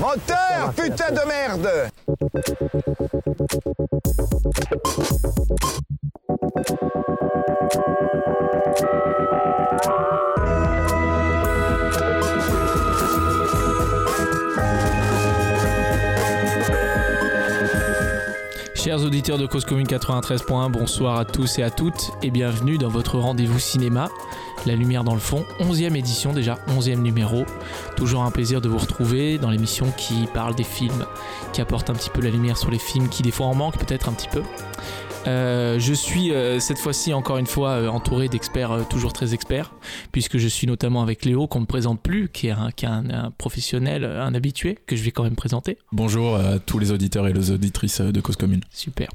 Menteur, putain de merde Chers auditeurs de Cause Commune 93.1, bonsoir à tous et à toutes et bienvenue dans votre rendez-vous cinéma. La lumière dans le fond, 11e édition déjà, 11e numéro. Toujours un plaisir de vous retrouver dans l'émission qui parle des films, qui apporte un petit peu la lumière sur les films qui des fois en manquent peut-être un petit peu. Euh, je suis euh, cette fois-ci encore une fois euh, entouré d'experts toujours très experts, puisque je suis notamment avec Léo qu'on ne présente plus, qui est, un, qui est un- un professionnel, un habitué, que je vais quand même présenter. Bonjour à tous les auditeurs et les auditrices de Cause Commune. Super.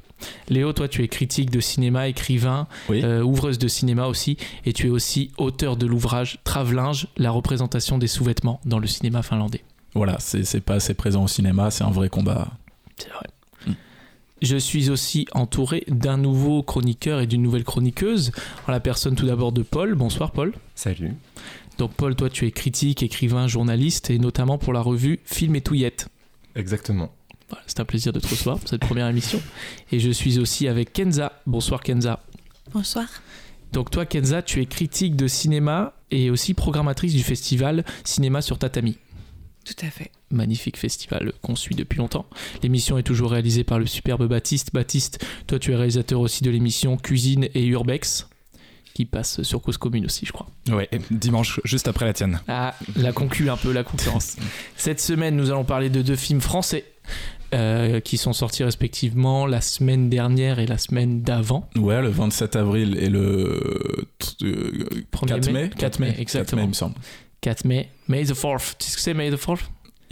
Léo, toi tu es critique de cinéma, écrivain, Oui. ouvreuse de cinéma aussi, et tu es aussi auteur de l'ouvrage Travelinge, la représentation des sous-vêtements dans le cinéma finlandais. Voilà, c'est pas assez présent au cinéma, c'est un vrai combat. C'est vrai. Je suis aussi entouré d'un nouveau chroniqueur et d'une nouvelle chroniqueuse, en la personne tout d'abord de Paul. Bonsoir Paul. Salut. Donc Paul, toi tu es critique, écrivain, journaliste, et notamment pour la revue Film et Touillette. Exactement. Voilà, c'est un plaisir de te recevoir pour cette première émission. Et je suis aussi avec Kenza. Bonsoir Kenza. Bonsoir. Donc toi Kenza, tu es critique de cinéma et aussi programmatrice du festival Cinéma sur Tatami. Tout à fait. Magnifique festival qu'on suit depuis longtemps. L'émission est toujours réalisée par le superbe Baptiste. Baptiste, toi tu es réalisateur aussi de l'émission Cuisine et Urbex qui passe sur Cause Commune aussi, je crois. Ouais, dimanche, juste après la tienne. Ah, la conclut un peu la concurrence. Cette semaine, nous allons parler de deux films français euh, qui sont sortis respectivement la semaine dernière et la semaine d'avant. Ouais, le 27 avril et le euh, 1er 4 mai. 4 mai, 4 exactement. mai, il me semble. 4 mai. May the 4th. Tu sais ce que c'est May the 4th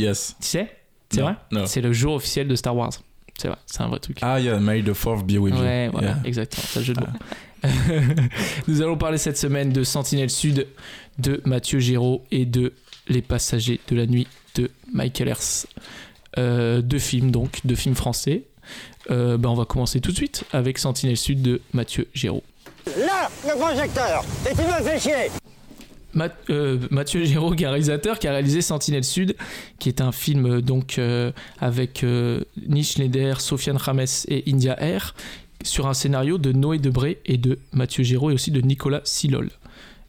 Yes. Tu sais? C'est vrai? Non. C'est le jour officiel de Star Wars. C'est vrai, c'est un vrai truc. Ah, yeah, May the 4th be with you. Ouais, voilà, Yeah. exactement, c'est le jeu de mots. Nous allons parler cette semaine de Sentinelle Sud, de Mathieu Géraud et de Les Passagers de la Nuit de Michael Hers. Euh, deux films donc, deux films français. Euh, ben, on va commencer tout de suite avec Sentinelle Sud de Mathieu Géraud. Là, le projecteur Et tu me fais chier Euh, Mathieu Géraud, qui est réalisateur, qui a réalisé Sentinelle Sud, qui est un film euh, donc euh, avec euh, Nish Schneider, Sofiane Rames et India Air, sur un scénario de Noé Debré et de Mathieu Géraud et aussi de Nicolas Silol.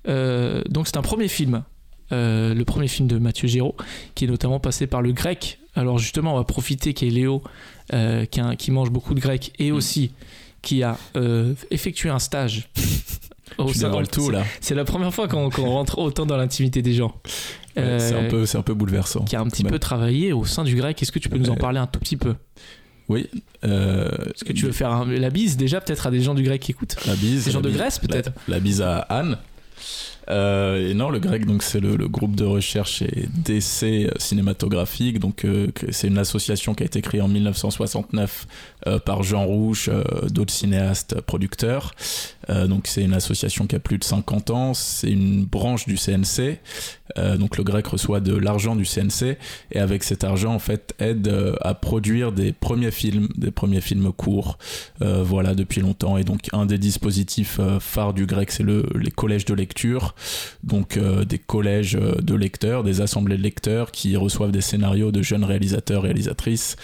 Donc c'est un premier film, le premier film de Mathieu Géraud, qui est notamment passé par le grec. Alors justement, on va profiter qu'il y ait Léo, qui, a un- qui mange beaucoup de grec, et aussi qui a effectué un stage. Tout là. c'est la première fois qu'on rentre autant dans l'intimité des gens. Ouais, c'est Euh, un peu, c'est un peu bouleversant. Qui a un petit peu travaillé au sein du grec. Est-ce que tu peux nous en parler un tout petit peu? Oui. Euh, Est-ce que tu veux faire un- la bise déjà peut-être à des gens du grec qui écoutent? La bise. Des gens de bise- Grèce, peut-être? La, la bise à Anne. Euh, et non, le grec, donc c'est le, le groupe de recherche et d'essais cinématographiques. Donc euh, c'est une association qui a été créée en 1969 euh, par Jean Rouche, euh, d'autres cinéastes producteurs. Euh, donc c'est une association qui a plus de 50 ans. C'est une branche du CNC. Euh, donc le grec reçoit de l'argent du CNC et avec cet argent en fait aide euh, à produire des premiers films, des premiers films courts. Voilà depuis longtemps et donc un des dispositifs phares du grec c'est le les collèges de lecture donc des collèges de lecteurs des assemblées de lecteurs qui reçoivent des scénarios de jeunes réalisateurs réalisatrices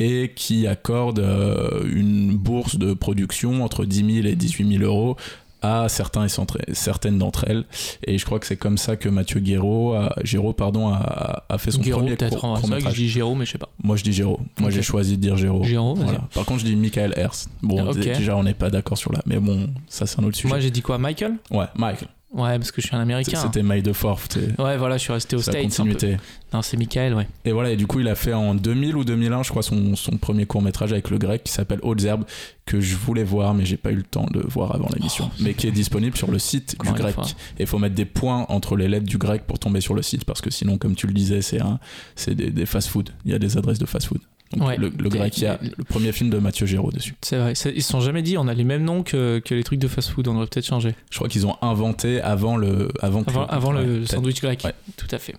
et qui accordent euh, une bourse de production entre 10 000 et 18 000 euros à certains et certaines d'entre elles et je crois que c'est comme ça que Mathieu Guéraud a, Géraud pardon a, a fait son Géraud premier peut-être. court, que je dis Géraud, mais je sais pas. moi je dis Géraud moi j'ai choisi de dire Géraud Géraud, voilà. Par contre, je dis Michael Hers. Bon, déjà, on n'est pas d'accord sur là. Mais bon, ça, c'est un autre sujet. Moi j'ai dit quoi Michael? Ouais, Michael. Ouais, parce que je suis un américain. C'était May c'est Ouais, voilà, je suis resté au States. continuité. Non, c'est Michael, ouais. Et voilà, et du coup, il a fait en 2000 ou 2001, je crois, son, son premier court-métrage avec le grec qui s'appelle Hautes Herbes, que je voulais voir, mais j'ai pas eu le temps de voir avant l'émission. Oh, mais qui est disponible sur le site du grec. Et il faut mettre des points entre les lettres du grec pour tomber sur le site, parce que sinon, comme tu le disais, c'est un, c'est des, des fast-food. Il y a des adresses de fast-food. Donc, Ouais. le, grec, il y a le premier film de Mathieu Géraud dessus. C'est vrai. Ils se sont jamais dit, on a les mêmes noms que, que les trucs de fast-food. On devrait peut-être changer. Je crois qu'ils ont inventé avant le, avant, Avant, le- avant ouais, le sandwich grec. Ouais. Tout à fait.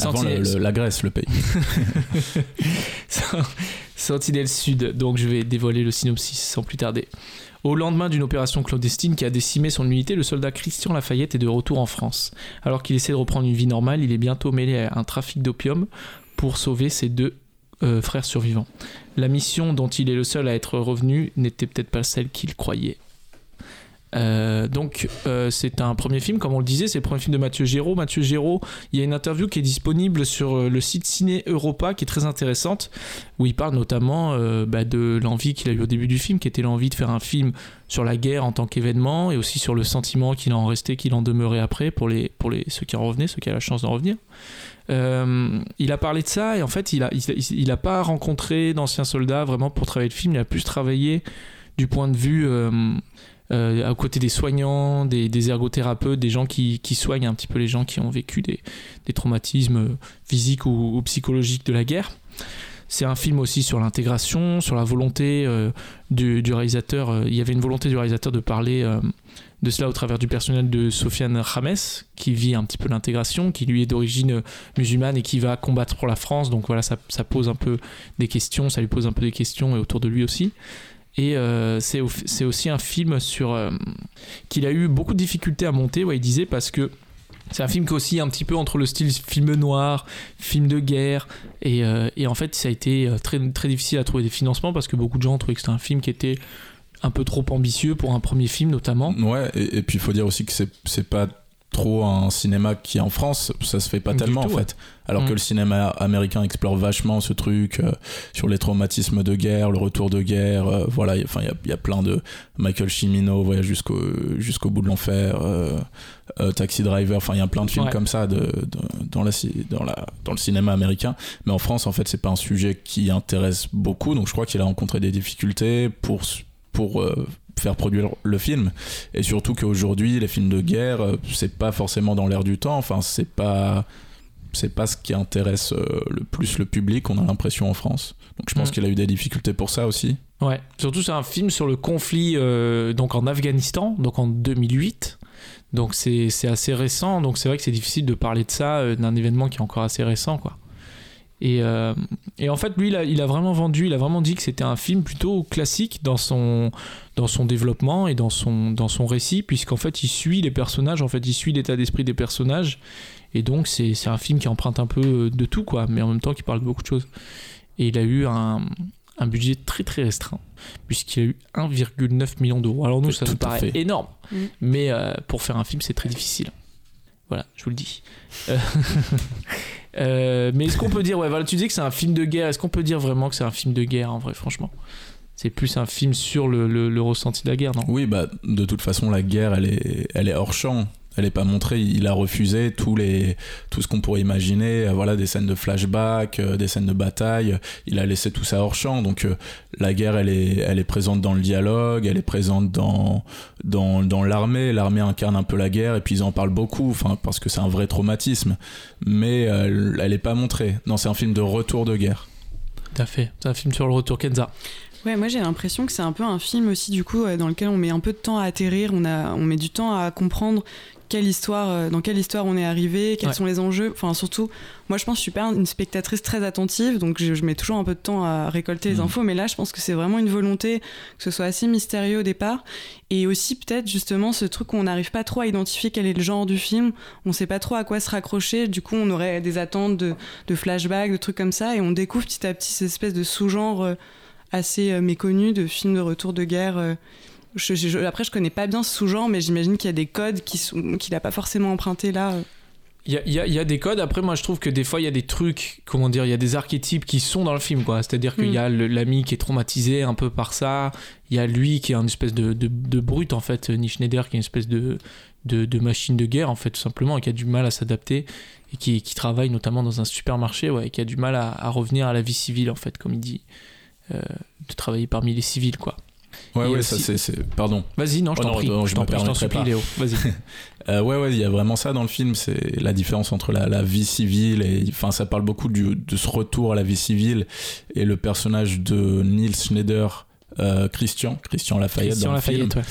Avant le- Sentinelle- le- la Grèce, le pays. Sentinelle Sud, donc je vais dévoiler le synopsis sans plus tarder. Au lendemain d'une opération clandestine qui a décimé son unité, le soldat Christian Lafayette est de retour en France. Alors qu'il essaie de reprendre une vie normale, il est bientôt mêlé à un trafic d'opium pour sauver ses deux euh, frères survivants. La mission dont il est le seul à être revenu n'était peut-être pas celle qu'il croyait. Euh, donc euh, c'est un premier film, comme on le disait, c'est le premier film de Mathieu Géraud. Mathieu Géraud, il y a une interview qui est disponible sur le site Ciné Europa qui est très intéressante, où il parle notamment bah, de l'envie qu'il a eu au début du film, qui était l'envie de faire un film sur la guerre en tant qu'événement, et aussi sur le sentiment qu'il en restait, qu'il en demeurait après pour, les, pour les, ceux qui en revenaient, ceux qui ont la chance d'en revenir. Euh, il a parlé de ça et en fait il a, il, a pas rencontré d'anciens soldats vraiment pour travailler le film, il a plus travaillé du point de vue euh, euh, à côté des soignants, des, ergothérapeutes, des gens qui, qui, soignent un petit peu les gens qui ont vécu des, des traumatismes physiques ou, psychologiques de la guerre. C'est un film aussi sur l'intégration, sur la volonté euh, du, réalisateur. Euh, il y avait une volonté du réalisateur de parler euh, de cela au travers du personnel de Sofiane Rames, qui vit un petit peu l'intégration, qui lui est d'origine musulmane et qui va combattre pour la France. Donc voilà, ça, pose un peu des questions, ça lui pose un peu des questions et autour de lui aussi. Et c'est aussi un film sur qu'il a eu beaucoup de difficultés à monter, ouais, il disait, parce que c'est un film qui est aussi un petit peu entre le style film noir, film de guerre, et, euh, et en fait ça a été très, très difficile à trouver des financements parce que beaucoup de gens trouvaient que c'était un film qui était un peu trop ambitieux pour un premier film notamment. Ouais, et, et puis il faut dire aussi que c'est pas trop un cinéma qui en France ça se fait pas tellement tout, en fait alors mmh. que le cinéma américain explore vachement ce truc euh, sur les traumatismes de guerre le retour de guerre euh, voilà enfin il y, y, a plein de Michael Cimino voyage jusqu'au jusqu'au bout de l'enfer euh, Taxi Driver enfin il y a plein de films Ouais. comme ça de, de, dans la dans la dans le cinéma américain mais en France en fait c'est pas un sujet qui intéresse beaucoup donc je crois qu'il a rencontré des difficultés pour pour faire produire le film. Et surtout qu'aujourd'hui les films de guerre c'est pas forcément dans l'air du temps. Enfin c'est pas c'est pas ce qui intéresse le plus le public on a l'impression en France. Donc je pense mmh. qu'il a eu des difficultés pour ça aussi. Ouais. Surtout c'est un film sur le conflit euh, donc en Afghanistan donc en 2008 donc c'est assez récent. Donc c'est vrai que c'est difficile de parler de ça euh, d'un événement qui est encore assez récent quoi et, euh, et, en fait, lui, il a, il a, vraiment vendu, il a vraiment dit que c'était un film plutôt classique dans son, dans son développement et dans son, dans son récit, puisqu'en fait, il suit les personnages, en fait, il suit l'état d'esprit des personnages. Et donc, c'est un film qui emprunte un peu de tout, quoi, mais en même temps qui parle de beaucoup de choses. Et il a eu un, un budget très très restreint, puisqu'il a eu 1,9 million d'euros. Alors, nous, ça nous paraît fait. énorme, mmh. mais euh, pour faire un film, c'est très difficile. Voilà, je vous le dis. Euh, mais est-ce qu'on peut dire, ouais, tu dis que c'est un film de guerre. Est-ce qu'on peut dire vraiment que c'est un film de guerre en vrai, franchement? C'est plus un film sur le, ressenti de la guerre, non? Oui, bah de toute façon, la guerre, elle est, elle est hors champ. Elle n'est pas montrée. Il a refusé tous les, tout ce qu'on pourrait imaginer. Voilà, des scènes de flashback, euh, des scènes de bataille. Il a laissé tout ça hors champ. Donc euh, la guerre, elle est, elle est présente dans le dialogue. Elle est présente dans, dans, dans l'armée. L'armée incarne un peu la guerre et puis ils en parlent beaucoup. Enfin, parce que c'est un vrai traumatisme. Mais euh, elle n'est pas montrée. Non, c'est un film de retour de guerre. Tout à fait. C'est un film sur le retour Kenza. Ouais, moi j'ai l'impression que c'est un peu un film aussi du coup dans lequel on met un peu de temps à atterrir, on, a, on met du temps à comprendre quelle histoire, dans quelle histoire on est arrivé, quels ouais. sont les enjeux. Enfin, surtout, moi je pense que je suis pas une spectatrice très attentive, donc je, je mets toujours un peu de temps à récolter les mmh. infos, mais là je pense que c'est vraiment une volonté que ce soit assez mystérieux au départ, et aussi peut-être justement ce truc où on n'arrive pas trop à identifier quel est le genre du film, on sait pas trop à quoi se raccrocher, du coup on aurait des attentes de, de flashbacks, de trucs comme ça, et on découvre petit à petit cette espèce de sous-genre euh, assez euh, méconnu de films de retour de guerre. Je, je, après, je connais pas bien ce sous-genre, mais j'imagine qu'il y a des codes qu'il qu n'a pas forcément emprunté là. Il y, a, il, y a, il y a, des codes. Après, moi, je trouve que des fois, il y a des trucs, comment dire, il y a des archétypes qui sont dans le film, quoi. C'est-à-dire qu'il mm. y a l'ami qui est traumatisé un peu par ça. Il y a lui qui est une espèce de, de, de brute, en fait, Nick Schneider, qui est une espèce de, de, de, machine de guerre, en fait, tout simplement, et qui a du mal à s'adapter et qui, qui, travaille notamment dans un supermarché, ouais, et qui a du mal à, à, revenir à la vie civile, en fait, comme il dit, euh, de travailler parmi les civils, quoi. Ouais, ouais, aussi... ça c'est. Pardon. Vas-y, non, je t'en oh, prie. Non, je, pas. Léo. Vas-y. euh, ouais, ouais, il y a vraiment ça dans le film. C'est la différence entre la, la, vie civile et. Enfin, ça parle beaucoup du, de ce retour à la vie civile et le personnage de Niels Schneider. Euh, Christian, Christian Lafayette Christian dans Lafayette, le film.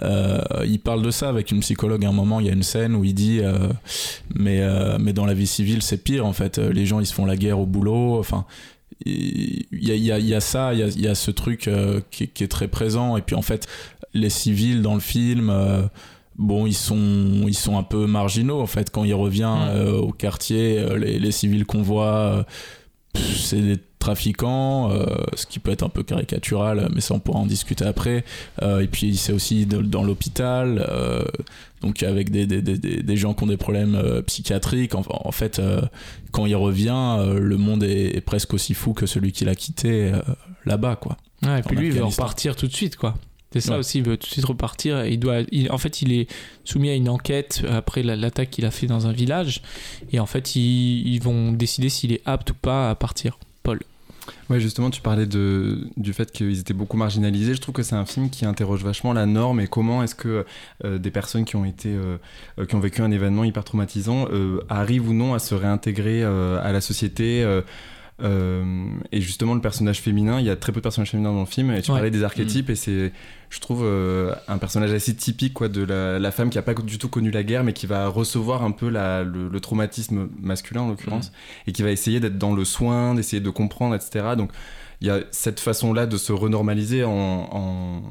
Ouais. Euh, il parle de ça avec une psychologue à un moment. Il y a une scène où il dit euh, mais mais dans la vie civile c'est pire en fait. Les gens ils se font la guerre au boulot. Enfin il y a, y, a, y a, ça, il y a, y a, ce truc euh, qui, qui, est très présent. Et puis en fait, les civils dans le film, euh, bon, ils sont, ils sont un peu marginaux en fait. Quand il revient euh, au quartier, les, les, civils qu'on voit, c'est des trafiquants, euh, ce qui peut être un peu caricatural, mais ça on pourra en discuter après. Euh, et puis c'est aussi de- dans l'hôpital, euh, donc avec des, des, des, des- gens qui ont des problèmes psychiatriques. En, en fait, quand il revient, le monde est, est presque aussi fou que celui qui l'a quitté là-bas, quoi. Et puis lui, il veut repartir tout de suite, quoi. C'est ça Ouais. aussi, il veut tout de suite repartir. Il doit, il- en fait, il est soumis à une enquête après la- l'attaque qu'il a fait dans un village. Et en fait, ils, ils vont décider s'il est apte ou pas à partir. Paul. Ouais, justement, tu parlais du fait qu'ils étaient beaucoup marginalisés. Je trouve que c'est un film qui interroge vachement la norme et comment est-ce que euh, des personnes qui ont été, euh, euh, qui ont vécu un événement hyper traumatisant arrivent ou non à se réintégrer à la société. Euh, et justement, le personnage féminin, il y a très peu de personnages féminins dans le film. Et tu Ouais. parlais des archétypes, et c'est, je trouve, euh, un personnage assez typique quoi, de la, la femme qui n'a pas du tout connu la guerre, mais qui va recevoir un peu la- le, le traumatisme masculin en l'occurrence, et qui va essayer d'être dans le soin, d'essayer de comprendre, etc. Donc, il y a cette façon-là de se renormaliser en, en,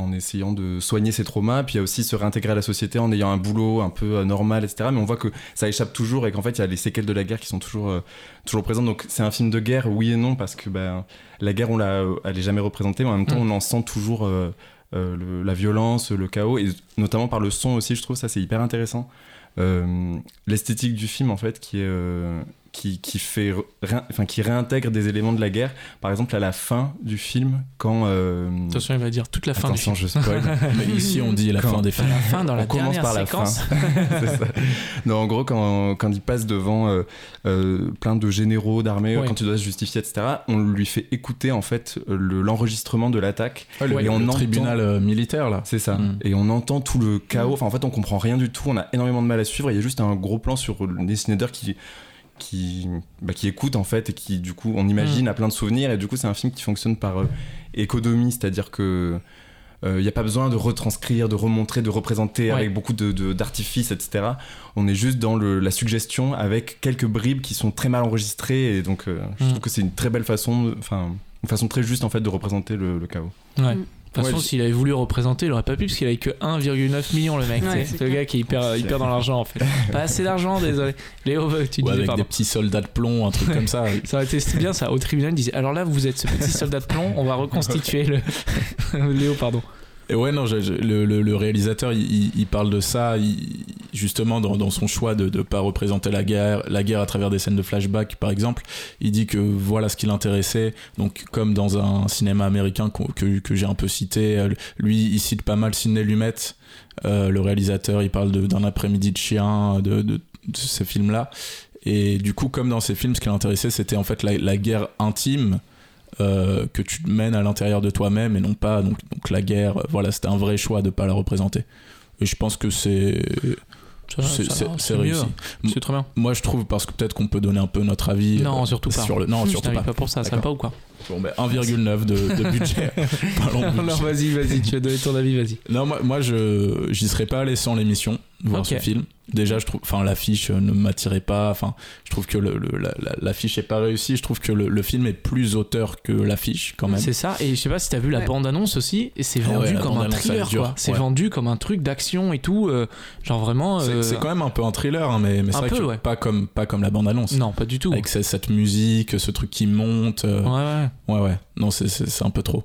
en essayant de soigner ses traumas, puis il y a aussi se réintégrer à la société en ayant un boulot un peu euh, normal, etc. Mais on voit que ça échappe toujours et qu'en fait, il y a les séquelles de la guerre qui sont toujours, euh, toujours présentes. Donc, c'est un film de guerre, oui et non, parce que ben, la guerre, on l'a, elle est jamais représentée, mais en même temps, Mm. on en sent toujours euh, euh, le- la violence, le chaos, et notamment par le son aussi, je trouve ça, c'est hyper intéressant. Euh, l'esthétique du film en fait qui est euh, qui, qui fait ré- enfin qui réintègre des éléments de la guerre par exemple à la fin du film quand euh, Attention, il va dire toute la fin attention du je spoil Mais ici, on dit la Quand- fin des À films. la fin, dans la on commence par la séquence. fin C'est ça. non en gros quand, quand il passe devant euh, euh, plein de généraux d'armée Ouais. quand il doit se justifier etc on lui fait écouter en fait le- l'enregistrement de l'attaque Ouais, le, et on le entend- tribunal euh, militaire, là. C'est ça. Mm. Et on entend tout le chaos. Enfin, en fait, on comprend rien du tout. On a énormément de mal à suivre. Il y a juste un gros plan sur le dessinateur qui qui bah, qui écoute en fait et qui du coup on imagine a plein de souvenirs et du coup c'est un film qui fonctionne par euh, économie c'est-à-dire que euh, il n'y a pas besoin de retranscrire, de remontrer, de représenter Ouais. avec beaucoup de, de- d'artifices, etc. On est juste dans le, la suggestion avec quelques bribes qui sont très mal enregistrées et donc euh, je Mm. trouve que c'est une très belle façon, de- enfin une façon très juste en fait de représenter le, le chaos. Ouais. Mm. De toute façon, Ouais, s'il avait voulu représenter, il aurait pas pu parce qu'il avait que 1,9 million le mec. Ouais, tu sais. c'est le gars qui est hyper, hyper dans l'argent en fait. Pas assez d'argent, désolé. Léo, tu Ou disais avec pardon. des petits soldats de plomb, un truc comme ça. Ça aurait été bien ça. Au tribunal, il disait Alors là, vous êtes ce petit soldat de plomb, on va reconstituer le. Léo, pardon. Et ouais, non, le, le- réalisateur, il, parle de ça, justement dans, dans son choix de ne pas représenter la guerre, la guerre à travers des scènes de flashback, par exemple. Il dit que voilà ce qui l'intéressait. Donc, comme dans un cinéma américain que, que j'ai un peu cité, euh, lui, il cite pas mal Sidney Lumet, euh, le réalisateur. Il parle d'un après-midi de chien, de, de- de ces films-là. Et du coup, comme dans ces films, ce qui l'intéressait, c'était en fait la, la guerre intime euh, que tu mènes à l'intérieur de toi-même et non pas donc, donc la guerre. euh, Voilà, c'était un vrai choix de pas la représenter. Et je pense que c'est c'est- c'est va, c'est réussi. Très bien. Moi, je trouve parce que peut-être qu'on peut donner un peu notre avis. Non, euh, surtout pas. Sur le... Non, surtout pas. pas pour ça, ça va pas ou quoi? Bon, ben, 1,9 de, de budget. Budget. vas-y, vas-y, tu as donné ton avis, vas-y. Non, moi, moi je j'y serais pas allé sans l'émission voir ce film. Déjà, je trouve, enfin, l'affiche ne m'attirait pas. Enfin, je trouve que le, le- la- la- l'affiche est pas réussie. Je trouve que le, le film est plus auteur que l'affiche quand même. C'est ça, et je sais pas si t'as vu la Ouais. bande-annonce aussi, et c'est Ah vendu ouais, comme un bande-annonce, thriller, quoi. C'est Ouais. vendu comme un truc d'action et tout, euh, genre vraiment. C'est euh, c'est quand même un peu un thriller, hein, mais, mais c'est un vrai peu, que ouais. pas comme pas comme la bande annonce. Non, pas du tout. Avec ce- cette musique, ce truc qui monte. euh, Ouais, ouais. Non, c'est- un peu trop.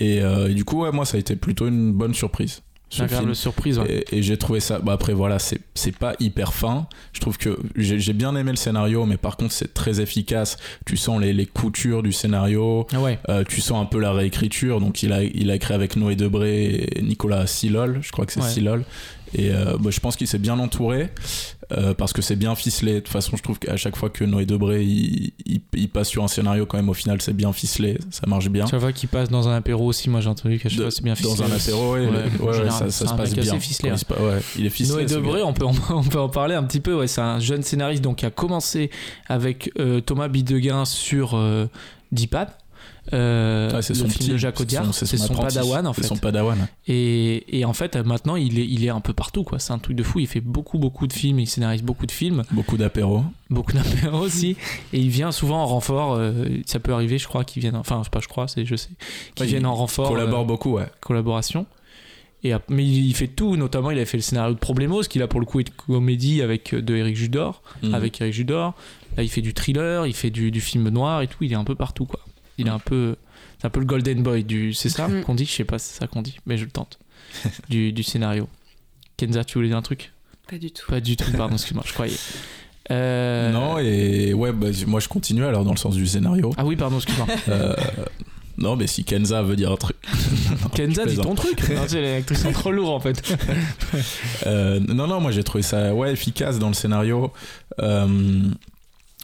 Et, euh, et du coup, ouais, moi, ça a été plutôt une bonne surprise. Ce film. surprise, ouais. Et, et j'ai trouvé ça. Bah après, voilà, c'est pas hyper fin. Je trouve que j'ai bien aimé le scénario, mais par contre, c'est très efficace. Tu sens les, les coutures du scénario. Ah ouais. euh, tu sens un peu la réécriture. Donc, il a, il a écrit avec Noé Debré et Nicolas Silol. Je crois que c'est Ouais. Silol. Et euh, bah, je pense qu'il s'est bien entouré euh, parce que c'est bien ficelé. De toute façon, je trouve qu'à chaque fois que Noé Debré il, il- il passe sur un scénario, quand même, au final, c'est bien ficelé. Ça marche bien. Chaque fois qu'il passe dans un apéro aussi, moi j'ai entendu qu'à chaque fois c'est bien ficelé. Dans un apéro, Ouais, ouais, ouais, général, ça, un se passe bien. ficelé, il se pa- ouais, il est ficelé. Noé Debré, on peut, en, on peut en parler un petit peu. Ouais, c'est un jeune scénariste donc, qui a commencé avec euh, Thomas Bidegain sur euh, Dipad. Euh, Ouais, c'est le son film petit, de Jacques Audiard, c'est son, apprenti, padawan en fait. son padawan. Et, et en fait, maintenant, il est, il est un peu partout, quoi. C'est un truc de fou. Il fait beaucoup, beaucoup de films. Il scénarise beaucoup de films, Beaucoup d'apéros. beaucoup d'apéros aussi. Et il vient souvent en renfort. euh, ça peut arriver, je crois, qu'il vienne. Enfin, pas, je crois, c'est je sais. Qu'il vienne en renfort. Collabore euh, beaucoup, ouais. collaboration. Et, mais il fait tout, notamment il a fait le scénario de Problemos, qui là pour le coup est une comédie avec de Eric Judor, Mhm. avec Eric Judor. Là il fait du thriller, il fait du, du film noir et tout, il est un peu partout quoi. Il est un peu, c'est un peu le golden boy du, c'est ça Mhm. qu'on dit, je sais pas si c'est ça qu'on dit, mais je le tente. du, du scénario. Kenza, tu voulais dire un truc? Pas du tout. Pas du tout, pardon, excuse-moi, je croyais. Euh, Non, et ouais, bah, moi je continue alors dans le sens du scénario. Ah oui, pardon, excuse-moi. Euh, non, mais si Kenza veut dire un truc. Non, Kenza, dis ton truc. Actrices sont trop lourds en fait. Euh, non, non, moi j'ai trouvé ça ouais, efficace dans le scénario. Euh,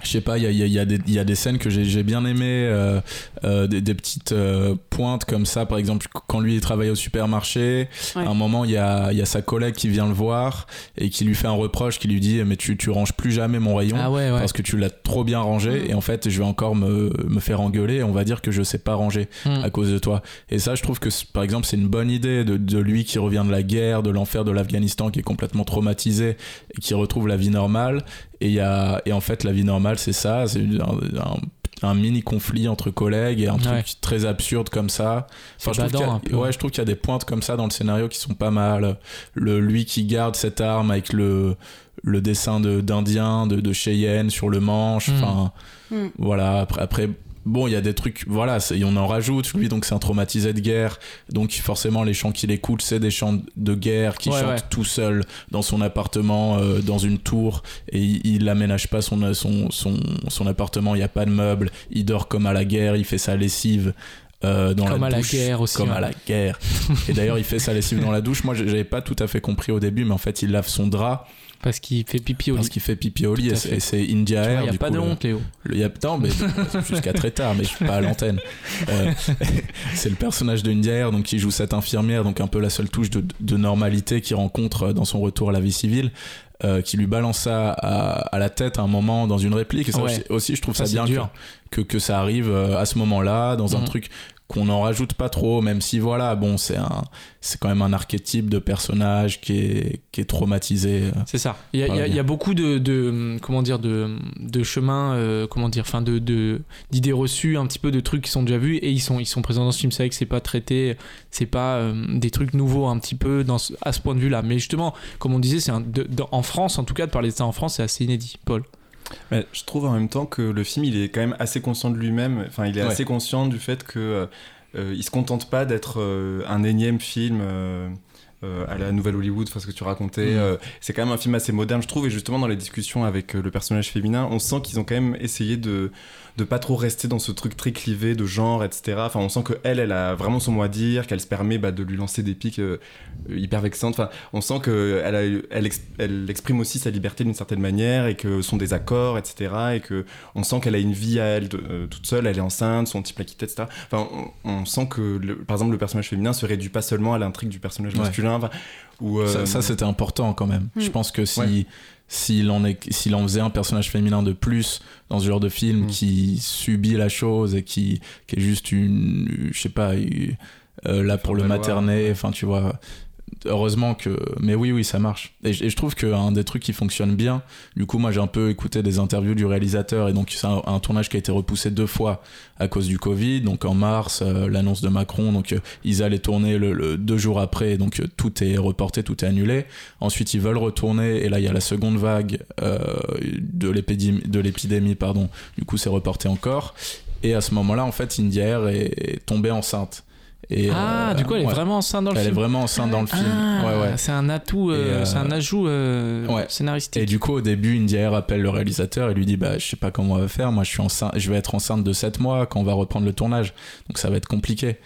je sais pas, il y a, y a- il y a des- scènes que j'ai bien aimées, euh, euh, des, des petites euh, pointes comme ça, par exemple, quand lui il travaille au supermarché, Ouais. à un moment il y a, il y a sa collègue qui vient le voir et qui lui fait un reproche, qui lui dit Mais tu, tu ranges plus jamais mon rayon. Ah ouais, ouais. Parce que tu l'as trop bien rangé Mm. et en fait je vais encore me, me faire engueuler et on va dire que je sais pas ranger Hmm. à cause de toi. Et ça, je trouve que par exemple, c'est une bonne idée de, de lui qui revient de la guerre, de l'enfer de l'Afghanistan, qui est complètement traumatisé et qui retrouve la vie normale. Et, il y a, et en fait, la vie normale, c'est ça, c'est un, un- un mini conflit entre collègues et un truc très absurde comme ça. C'est je trouve a- peu. ouais, je trouve qu'il y a des pointes comme ça dans le scénario qui sont pas mal. Le, lui qui garde cette arme avec le, le dessin de- d'Indien, de, de Cheyenne sur le manche. Mm. Enfin, Mm. voilà. Après, après, bon, il y a des trucs, voilà, c'est- on en rajoute. Lui, donc, c'est un traumatisé de guerre. Donc, forcément, les chants qu'il écoute, c'est des chants de guerre qui Ouais, chante ouais. tout seul dans son appartement, euh, dans une tour. Et il, il aménage pas son, son, son, son appartement. Il n'y a pas de meubles. Il dort comme à la guerre. Il fait sa lessive. euh, dans Comme la à la douche, guerre aussi, Comme ouais. à la guerre. Et d'ailleurs, il fait sa lessive dans la douche. Moi, j'avais pas tout à fait compris au début, mais en fait, il lave son drap Parce qu'il fait pipi au parce lit. qu'il fait pipi au lit. Et c'est- India Air. Il n'y a pas coup, de honte, Léo. le- il y a- non, mais jusqu'à très tard, mais je suis pas à l'antenne. Euh, c'est le personnage de India Air, donc qui joue cette infirmière, donc un peu la seule touche de, de normalité qu'il rencontre dans son retour à la vie civile. euh, qui lui balance ça à, à la tête à un moment dans une réplique. Et ça Ouais. aussi, aussi, je trouve Ça, bien dur. que, que, que ça arrive euh, à ce moment-là, dans un Mhm. truc qu'on n'en rajoute pas trop, même si voilà, bon, c'est un, c'est quand même un archétype de personnage qui est, qui est traumatisé. C'est ça. Il y a, Par il y la a- il y a beaucoup de, de- comment dire de, de chemins, euh, comment dire, enfin de de- d'idées reçues, un petit peu de trucs qui sont déjà vus et ils sont ils sont présents dans ce film. C'est vrai que c'est pas traité, c'est pas euh, des trucs nouveaux un petit peu dans ce- à ce point de vue là. Mais justement, comme on disait, c'est en France, en tout cas, de parler de ça en France, c'est assez inédit. Paul. Mais je trouve en même temps que le film, il est quand même assez conscient de lui-même. Enfin, il est Ouais. assez conscient du fait que euh, euh, il se contente pas d'être euh, un énième film. euh, à la nouvelle Hollywood, enfin ce que tu racontais, Mm. c'est quand même un film assez moderne, je trouve, et justement dans les discussions avec le personnage féminin, on sent qu'ils ont quand même essayé de de pas trop rester dans ce truc très clivé de genre, etc. Enfin, on sent que elle, elle a vraiment son mot à dire, qu'elle se permet bah, de lui lancer des pics euh, hyper vexantes. Enfin, on sent que elle, a, elle, elle exprime aussi sa liberté d'une certaine manière et que son désaccord, etc. Et que on sent qu'elle a une vie à elle de- euh, toute seule, elle est enceinte, son type l'a quitté, etc. Enfin, on, on sent que, le- par exemple, le personnage féminin se réduit pas seulement à l'intrigue du personnage Ouais. masculin. enfin, Ou, euh, Ça, ça, c'était important quand même. Mm. Je pense que si Ouais. S'il en est s'il en faisait un personnage féminin de plus dans ce genre de film Mm. qui subit la chose et qui, qui est juste une je sais pas une- euh, là pour le ouais. enfin tu vois heureusement que mais oui oui ça marche. Et, je- et je trouve qu'un des trucs qui fonctionne bien du coup moi j'ai un peu écouté des interviews du réalisateur et donc c'est un, tournage qui a été repoussé deux fois à cause du Covid donc en mars euh, l'annonce de Macron donc euh, ils allaient tourner le, deux jours après donc euh, tout est reporté tout est annulé. Ensuite ils veulent retourner et là il y a la seconde vague de l'épidémie de l'épidémie pardon. Du coup c'est reporté encore. Et à ce moment-là en fait India est tombée enceinte et, ah, euh, du coup, elle est ouais. vraiment enceinte dans le Elle est film. vraiment enceinte dans le film. Ah, ouais, ouais. C'est un atout, euh, c'est un ajout euh, ouais. scénaristique. Et du coup, au début, India Air appelle le réalisateur et lui dit Bah, je sais pas comment on va faire. Moi, je suis enceinte, je vais être enceinte de 7 mois quand on va reprendre le tournage. Donc, ça va être compliqué.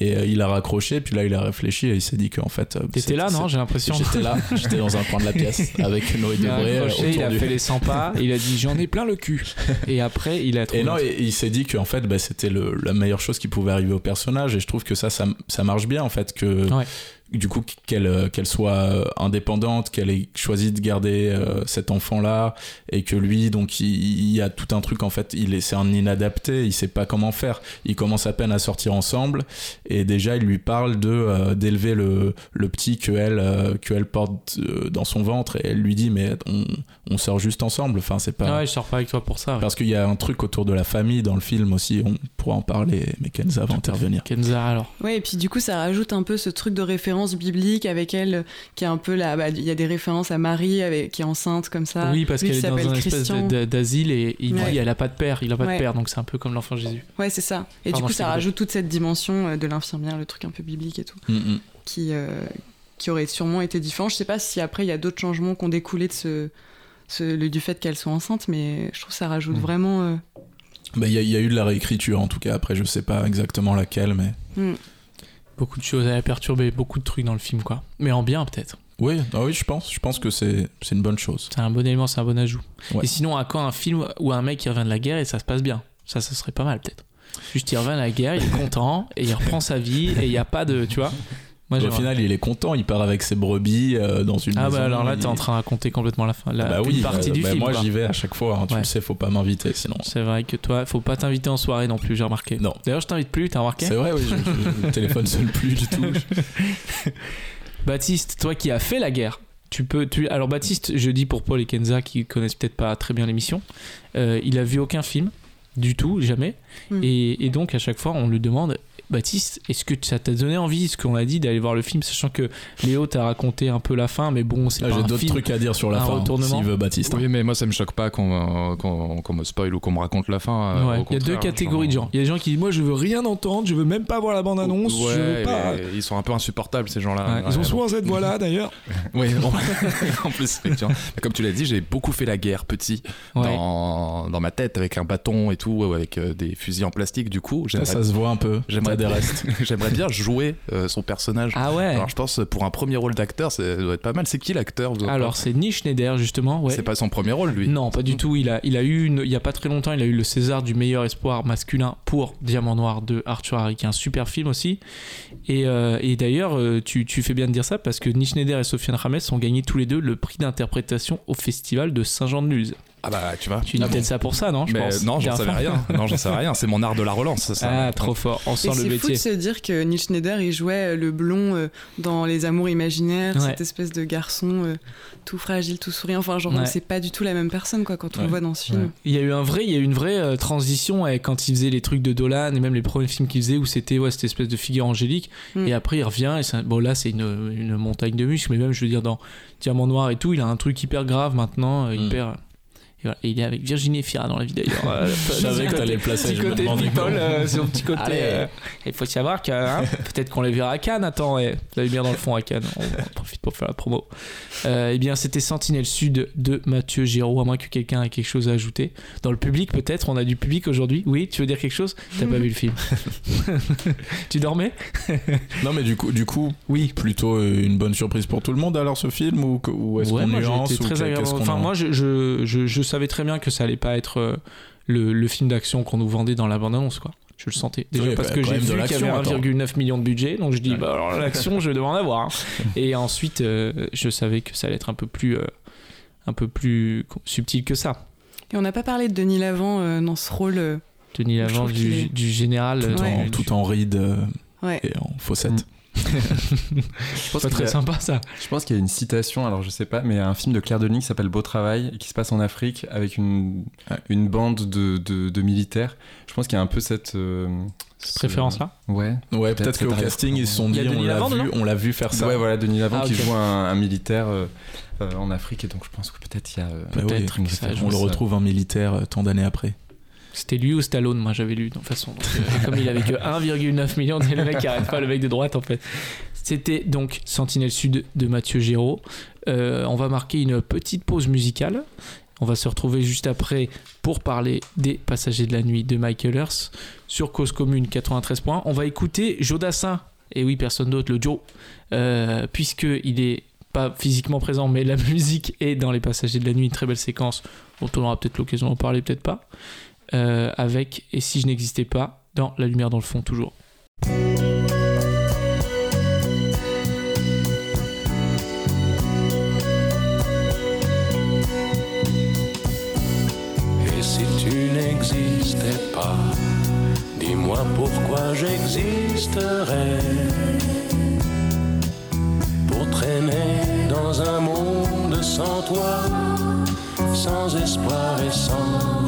Et euh, il a raccroché, puis là, il a réfléchi et il s'est dit qu'en fait. euh, T'étais là, non J'ai l'impression. J'étais là, j'étais dans un coin de la pièce avec Noé Il a Debré euh, il autour a du. fait les 100 pas, il a dit j'en ai plein le cul. Et après, il a trouvé. Et non, et- il s'est dit qu'en fait, bah, c'était le- la meilleure chose qui pouvait arriver au personnage. Et je trouve que ça, ça, ça marche bien, en fait, que Ouais. Du coup, qu'elle euh, qu'elle soit euh, indépendante, qu'elle ait choisi de garder euh, cet enfant-là, et que lui, donc, il, il y a tout un truc, en fait, il est, c'est un inadapté, il sait pas comment faire. Il commence à peine à sortir ensemble, et déjà, il lui parle de euh, d'élever le, le petit que elle, euh, que elle porte euh, dans son ventre, et elle lui dit, mais on, on sort juste ensemble. Enfin, c'est pas. Ah ouais, je sors pas avec toi pour ça. ouais. Parce qu'il y a un truc autour de la famille dans le film aussi, on, pour trop en parler, mais Kenza va intervenir. Kenza, alors. Ouais, et puis du coup, ça rajoute un peu ce truc de référence biblique avec elle, qui est un peu là. bah, Il y a des références à Marie avec, qui est enceinte comme ça. oui, parce qu'elle est dans un espèce d'asile et il Ouais. dit elle a pas de père, il a pas Ouais. de père, donc c'est un peu comme l'enfant Jésus. Ouais, c'est ça. Et Pardon, du coup, ça rajoute toute cette dimension euh, de l'infirmière, le truc un peu biblique et tout, Mm, mm. qui, euh, qui aurait sûrement été différent. Je sais pas si après il y a d'autres changements qui ont découlé de ce, ce- le- du fait qu'elle soit enceinte, mais je trouve que ça rajoute Mm. vraiment. euh, Bah, Il y, a- il y a eu de la réécriture en tout cas, après je sais pas exactement laquelle, mais. hmm. Beaucoup de choses à perturber, beaucoup de trucs dans le film, quoi. Mais en bien, peut-être. Oui, ah oui je pense, je pense que c'est une bonne chose. C'est un bon élément, c'est un bon ajout. Ouais. Et sinon, à quand un film où un mec qui revient de la guerre et ça se passe bien? Ça, ça serait pas mal, peut-être. Juste, il revient de la guerre, il est content et il reprend sa vie et il n'y a pas de. Tu vois Moi, Au final, il est content, il part avec ses brebis euh, dans une Ah, maison. bah alors là, il- t'es en train de raconter complètement la fin. La, bah une oui, partie bah, du bah, film. Moi, j'y vais à chaque fois, hein, tu Ouais. le sais, faut pas m'inviter sinon. C'est vrai que toi, faut pas t'inviter en soirée non plus, j'ai remarqué. Non. D'ailleurs, je t'invite plus, t'as remarqué C'est vrai, oui, je, je- le téléphone sonne plus du tout. Baptiste, toi qui as fait la guerre, tu peux. Tu... Alors, Baptiste, je dis pour Paul et Kenza qui connaissent peut-être pas très bien l'émission, euh, il a vu aucun film, du tout, jamais. Mm. Et, et donc, à chaque fois, on lui demande Baptiste, est-ce que ça t'a donné envie, ce qu'on a dit, d'aller voir le film, sachant que Léo t'a raconté un peu la fin, mais bon, c'est Ah, pas J'ai d'autres trucs à dire sur la un fin, retournement. s'il veut Baptiste. Oui, mais moi ça me choque pas qu'on qu'on- qu'on me spoil ou qu'on me raconte la fin. euh, Ouais, Il y a deux catégories de gens. Il y a des gens qui disent Moi, je veux rien entendre, je veux même pas voir la bande-annonce, je veux Ouais, pas. mais ils sont un peu insupportables ces gens-là. Ouais, ils ont souvent cette voix-là d'ailleurs. Oui, bon, en plus, comme tu l'as dit, j'ai beaucoup fait la guerre petit Ouais. dans, dans ma tête avec un bâton et tout, ou avec euh, des fusils en plastique. Du coup, Ça, se voit un peu. J'aimerais des restes. j'aimerais bien jouer euh, son personnage. Ah ouais. Alors je pense pour un premier rôle d'acteur, ça doit être pas mal. C'est qui l'acteur Alors, c'est Nick Schneider, justement. Ouais. c'est pas son premier rôle lui? Non, pas du tout. Il a, il a eu, une- il y a pas très longtemps, il a eu le César du meilleur espoir masculin pour Diamant Noir de Arthur Harry, qui est un super film aussi. Et, euh, et d'ailleurs, euh, tu, tu fais bien de dire ça parce que Nick Schneider et Sofiane Rames ont gagné tous les deux le prix d'interprétation au festival de Saint-Jean-de-Luz. Ah bah tu vois. Tu dis Ah peut-être bon. ça pour ça, non je Mais pense. non, j'en savais rien. Non, j'en savais rien. C'est mon art de la relance. Ça. Ah, trop fort. On Et sent le c'est fou de métier. se dire que Neil Schneider, il jouait euh, le blond euh, dans Les Amours imaginaires, Ouais. cette espèce de garçon euh, tout fragile, tout souriant. Enfin, genre, Ouais. c'est pas du tout la même personne quoi quand on Ouais. le voit dans ce film. Ouais. Il y a eu un vrai, il y a eu une vraie euh, transition avec quand il faisait les trucs de Dolan et même les premiers films qu'il faisait où c'était ouais, cette espèce de figure angélique. Mm. Et après il revient et ça- bon là c'est une, une montagne de muscles, mais même je veux dire dans Diamant Noir et tout, il a un truc hyper grave maintenant, Mm. hyper. Et, voilà. Et il est avec Virginie Fira dans la vie d'ailleurs. Euh, Je savais que t'allais le placer. Petit côté people, euh, son petit côté. Allez. euh, Il faut savoir que hein, peut-être qu'on les verra à Cannes. Attends, ouais, vous allez bien dans le fond à Cannes. On, on profite pour faire la promo. Euh, eh bien, c'était Sentinelle Sud de Mathieu Giraud, à moins que quelqu'un ait quelque chose à ajouter. Dans le public, peut-être. On a du public aujourd'hui. Oui, tu veux dire quelque chose? T'as pas vu le film Tu dormais? Non, mais du coup, du coup, Oui. plutôt euh, une bonne surprise pour tout le monde alors ce film ou, ou est-ce Ouais, qu'on nuance ou très agréable. qu'est-ce qu'on Enfin, en- moi, je, je, je, je savais très bien que ça allait pas être euh, le, le film d'action qu'on nous vendait dans la bande-annonce, quoi. Je le sentais. Déjà Oui, parce bah, que j'ai vu qu'il y avait l'action, attends. 1,9 million de budget, donc je dis, Ouais. bah alors l'action, je vais devoir en avoir. hein. Et ensuite, euh, je savais que ça allait être un peu plus, euh, un peu plus subtil que ça. Et on n'a pas parlé de Denis Lavant euh, dans ce rôle. euh, Denis Je Lavant du, est- du général. tout, euh, en, du- tout en ride euh, Ouais. et en faussette. Mm. Je pense Pas très a- sympa ça. Je pense qu'il y a une citation, alors je sais pas, mais un film de Claire Denis qui s'appelle Beau Travail et qui se passe en Afrique avec une, Ouais. une bande de, de, de militaires. Je pense qu'il y a un peu cette. euh, ce- Préférence là Ouais. Ouais, Peut-être peut-être qu'au casting ils se sont dit on l'a vu, dedans on l'a vu faire ça. Ouais, voilà, Denis Lavant Ah, qui joue un, un militaire euh, euh, en Afrique et donc je pense que peut-être il y a. Peut-être référence, on le retrouve en militaire euh, tant d'années après. C'était lui ou Stallone, moi j'avais lu de toute façon. Donc, euh, comme il avait que 1,9 million, c'est le mec qui arrête pas, le mec de droite en fait. C'était donc Sentinelle Sud de Mathieu Géraud. Euh, on va marquer une petite pause musicale. On va se retrouver juste après pour parler des Passagers de la Nuit de Michael Earth sur Cause Commune 93 points. On va écouter Jodassin, et oui, personne d'autre, le Joe, euh, puisqu'il est pas physiquement présent, mais la musique est dans les Passagers de la Nuit, une très belle séquence dont on aura peut-être l'occasion d'en parler, peut-être pas. Euh, avec Et si je n'existais pas dans La lumière dans le fond, toujours. Et si tu n'existais pas, dis-moi pourquoi j'existerais. Pour traîner dans un monde sans toi, sans espoir et sans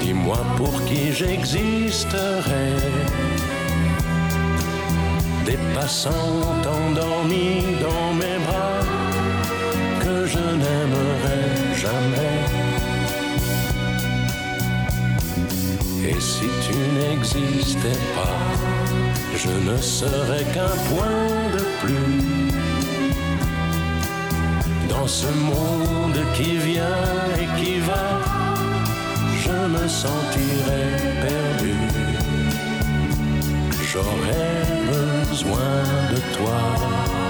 dis-moi pour qui j'existerais. Des passants endormis dans mes bras que je n'aimerais jamais. Et si tu n'existais pas, je ne serais qu'un point de plus dans ce monde qui vient et qui va. Je me sentirais perdu. J'aurais besoin de toi.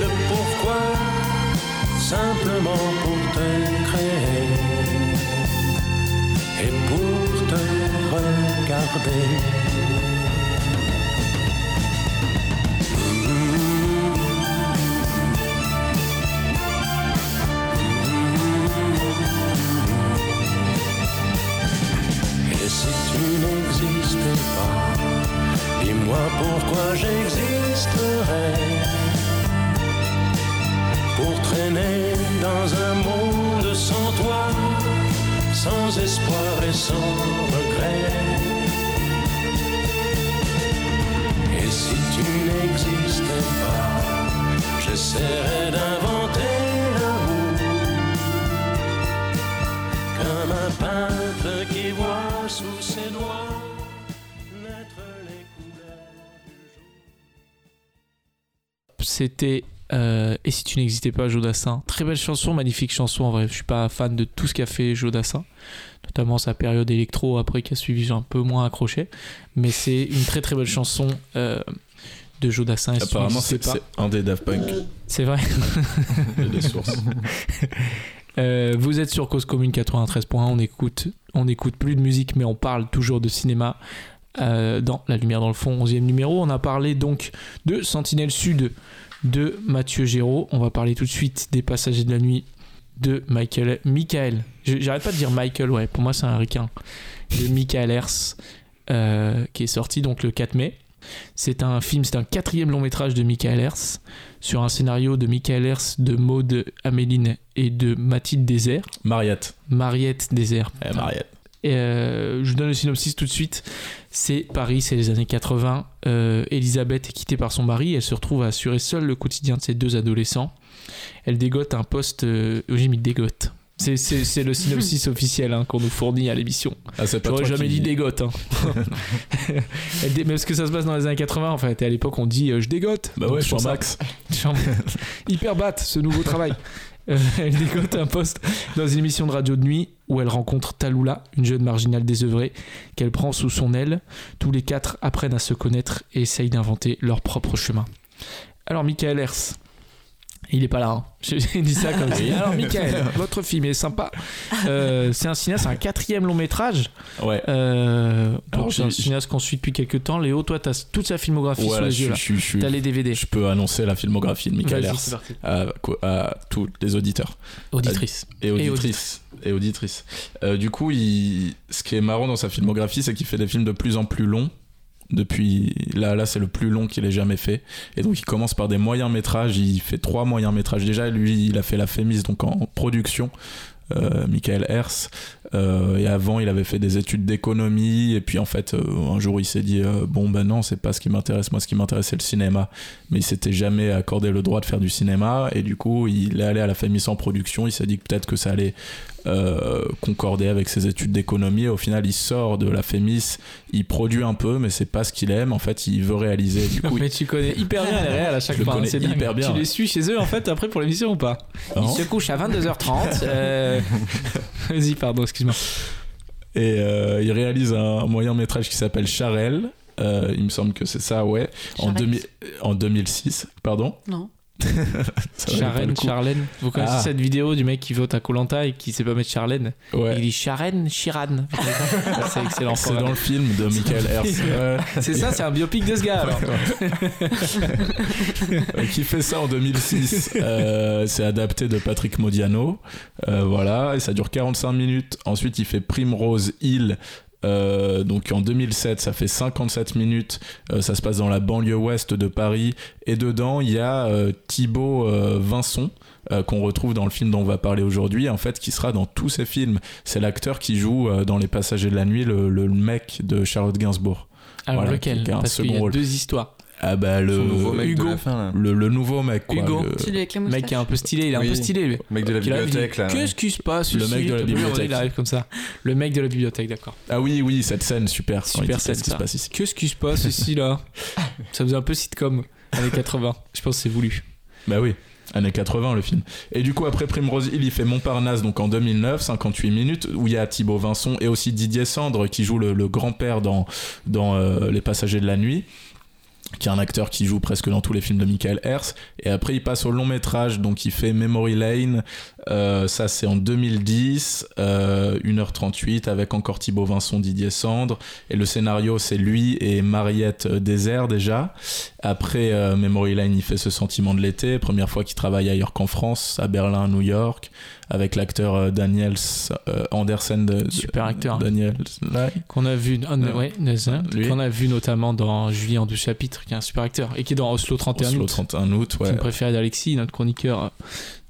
pourquoi, simplement pour te créer et pour te regarder? Et si tu n'existais pas, dis-moi pourquoi j'existerais? Dans un monde sans toi, sans espoir et sans regret. Et si tu n'existais pas, j'essaierais d'inventer l'amour. Comme un peintre qui voit sous ses doigts. C'était euh, Et si tu n'existais pas, Jodassin. Très belle chanson, magnifique chanson en vrai. Je suis pas fan de tout ce qu'a fait Jodassin, notamment sa période électro après qui a suivi, j'ai un peu moins accroché. Mais c'est une très très belle chanson euh, de Jodassin. Apparemment, c'est un des Daft Punk. C'est vrai. Des sources. Euh, vous êtes sur Cause Commune 93.1, on écoute, on écoute plus de musique mais on parle toujours de cinéma euh, dans La Lumière dans le fond, 11e numéro. On a parlé donc de Sentinelle Sud de Mathieu Géraud. On va parler tout de suite des Passagers de la Nuit de Michael. Michael. J'arrête pas de dire Michael, ouais, pour moi c'est un ricain. De Michael Hers, euh, qui est sorti donc le 4 mai. C'est un film, c'est un quatrième long métrage de Michael Hers sur un scénario de Michael Hers, de Maude Améline et de Mathilde Désert. Mariette. Mariette Désert. Eh, Mariette. Et, euh, je vous donne le synopsis tout de suite. C'est Paris, c'est les années 80. Euh, Elisabeth est quittée par son mari. Elle se retrouve à assurer seule le quotidien de ses deux adolescents. Elle dégote un poste. Euh, j'ai mis dégote. C'est, le synopsis officiel hein, qu'on nous fournit à l'émission. Ah, c'est pas J'aurais toi jamais qui- dit dégote. Hein. Elle dé- Mais parce que ça se passe dans les années 80 en fait. Et à l'époque, on dit euh, je dégote. Bah Donc, ouais, je Max. Hyper batte, ce nouveau travail. Euh, elle dégote un poste dans une émission de radio de nuit où elle rencontre Taloula, une jeune marginale désœuvrée qu'elle prend sous son aile. Tous les quatre apprennent à se connaître et essayent d'inventer leur propre chemin. Alors, Michael Hers, il est pas là. hein. J'ai dit ça comme ça. Alors, Michael, votre film est sympa. Euh, c'est un cinéaste, un quatrième long métrage. Ouais. Euh, donc, c'est un cinéaste qu'on suit depuis quelques temps. Léo, toi, t'as toute sa filmographie Voilà, sous les je, yeux. je, T'as les DVD. je peux annoncer la filmographie de Michael Hers à, à tous les auditeurs Auditrice. et auditrices. Et auditrices. Euh, du coup, il- ce qui est marrant dans sa filmographie, c'est qu'il fait des films de plus en plus longs. Depuis là là c'est le plus long qu'il ait jamais fait. Et donc il commence par des moyens métrages. Il fait trois moyens métrages. Déjà lui il a fait la Fémis donc en production euh, Michael Hers. Euh, et avant il avait fait des études d'économie. Et puis en fait euh, un jour il s'est dit bon ben non c'est pas ce qui m'intéresse. Moi ce qui m'intéresse c'est le cinéma. Mais il s'était jamais accordé le droit de faire du cinéma. Et du coup il est allé à la Fémis en production. Il s'est dit que peut-être que ça allait euh, concorder avec ses études d'économie. Au final, il sort de la Fémis, il produit un peu, mais c'est pas ce qu'il aime. En fait, il veut réaliser. Du coup, mais tu connais hyper bien les réels à chaque Je fois. hein, connais c'est dingue. hyper bien, Tu les suis chez eux en fait après pour l'émission ou pas? Non. Ils se couchent à 22h30. euh, Vas-y, pardon, excuse-moi. Et euh, il réalise un moyen métrage qui s'appelle Charelle. Euh, il me semble que c'est ça, ouais. En, Charette. 2000 en 2006, pardon. Non. Charène. Charlène. Vous connaissez Ah. cette vidéo du mec qui vote à Colanta et qui sait pas mettre Charlène Ouais. Il dit Charène, Chiran. c'est excellent. C'est dans le film de Michael Hers. Ouais. C'est ça, c'est un biopic de ce gars alors. Euh, qui fait ça en 2006. Euh, c'est adapté de Patrick Modiano. Euh, voilà, et ça dure 45 minutes. Ensuite, il fait Primrose Hill. Euh, donc en 2007, ça fait 57 minutes. Euh, ça se passe dans la banlieue ouest de Paris. Et dedans, il y a euh, Thibaut euh, Vincent. euh, qu'on retrouve dans le film dont on va parler aujourd'hui, en fait, qui sera dans tous ces films. C'est l'acteur qui joue euh, dans Les Passagers de la Nuit, le, le mec de Charlotte Gainsbourg. Alors Voilà, lequel? Parce qu'il y a rôle. deux histoires. Ah bah le Son nouveau mec Hugo. de la fin, là. le, le nouveau mec quoi. Hugo. le- avec la Le mec qui est un peu stylé, il est un Oui. peu stylé lui. Mec de la bibliothèque, là. Qu'est-ce qui se passe Le mec de la bibliothèque. Il arrive comme ça. Le mec de la bibliothèque, d'accord. Ah oui, oui, cette scène, super. Super scène Qu'est-ce qui se passe ici Qu'est-ce qui se passe ici là Ça faisait un peu sitcom années 80. Je pense que c'est voulu. Bah oui, années 80 le film. Et du coup, après Primrose Hill, il fait Montparnasse, donc en 2009, 58 minutes, où il y a Thibaut Vincent et aussi Didier Sandre qui joue le, le grand-père dans, dans euh, Les Passagers de la Nuit qui est un acteur qui joue presque dans tous les films de Michael Hers. Et après, il passe au long métrage, donc il fait Memory Lane. Euh, ça, c'est en 2010, euh, 1h38, avec encore Thibaut Vincent, Didier Sandre. Et le scénario, c'est lui et Mariette Désert déjà. Après euh, Memory Lane, il fait Ce sentiment de l'été. Première fois qu'il travaille ailleurs qu'en France, à Berlin, New York, avec l'acteur euh, Daniel euh, Andersen. De, Super acteur. Daniel. Qu'on a vu, ouais, qu'on a vu notamment dans Julie en deux chapitres, qui est un super acteur, et qui est dans Oslo 31 Oslo, août, 31 août, ouais. film préféré d'Alexis, notre chroniqueur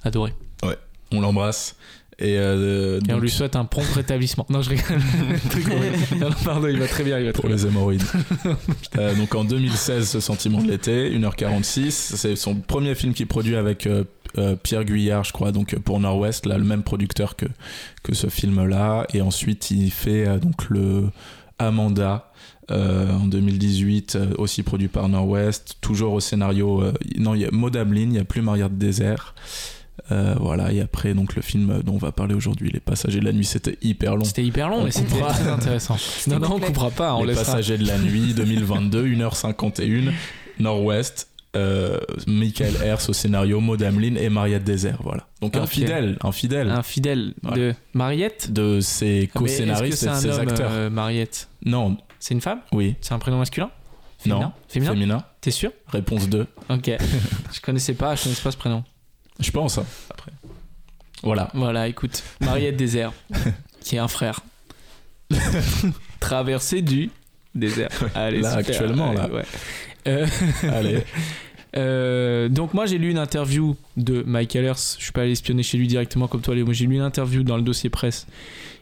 adoré. On l'embrasse. Et, euh, Et on lui souhaite un prompt rétablissement. Non, je rigole. Non, pardon, il va très bien, il va très pour bien. les hémorroïdes. Euh, donc en 2016, Ce sentiment de l'été, 1h46. C'est son premier film qu'il produit avec euh, Pierre Guyard, je crois, donc pour Nord-Ouest, là, le même producteur que, que ce film-là. Et ensuite, il fait donc le Amanda. euh, en 2018, euh, aussi produit par Nord-Ouest, toujours au scénario. euh, non, il y a Maud il n'y a plus Maria de Désert. Euh, voilà, et après, donc le film dont on va parler aujourd'hui, Les Passagers de la Nuit, c'était hyper long. C'était hyper long, On mais c'était très intéressant. Non, non, on coupera pas, on Les laissera. Passagers de la Nuit 2022, 1h51, Nord-Ouest. Euh, Michael Hers au scénario, Maud Ameline et Mariette Désert, voilà. Donc un fidèle, un fidèle Un fidèle Ouais. de Mariette. de ses Ah, co-scénaristes et de ses homme, acteurs. euh, Mariette Non, C'est une femme oui, C'est un prénom masculin Féminin non, Féminin féminin. T'es sûr Réponse 2. Ok. je connaissais pas, je connaissais pas ce prénom. Je pense, hein, après. Voilà. Voilà, écoute, Mariette Désert, qui est un frère. Traversée du désert. Allez, Là, super. actuellement, là. Allez, ouais. Euh, Allez. euh, donc moi j'ai lu une interview de Michael Hers, je suis pas allé espionner chez lui directement comme toi Léo, mais j'ai lu une interview dans le dossier presse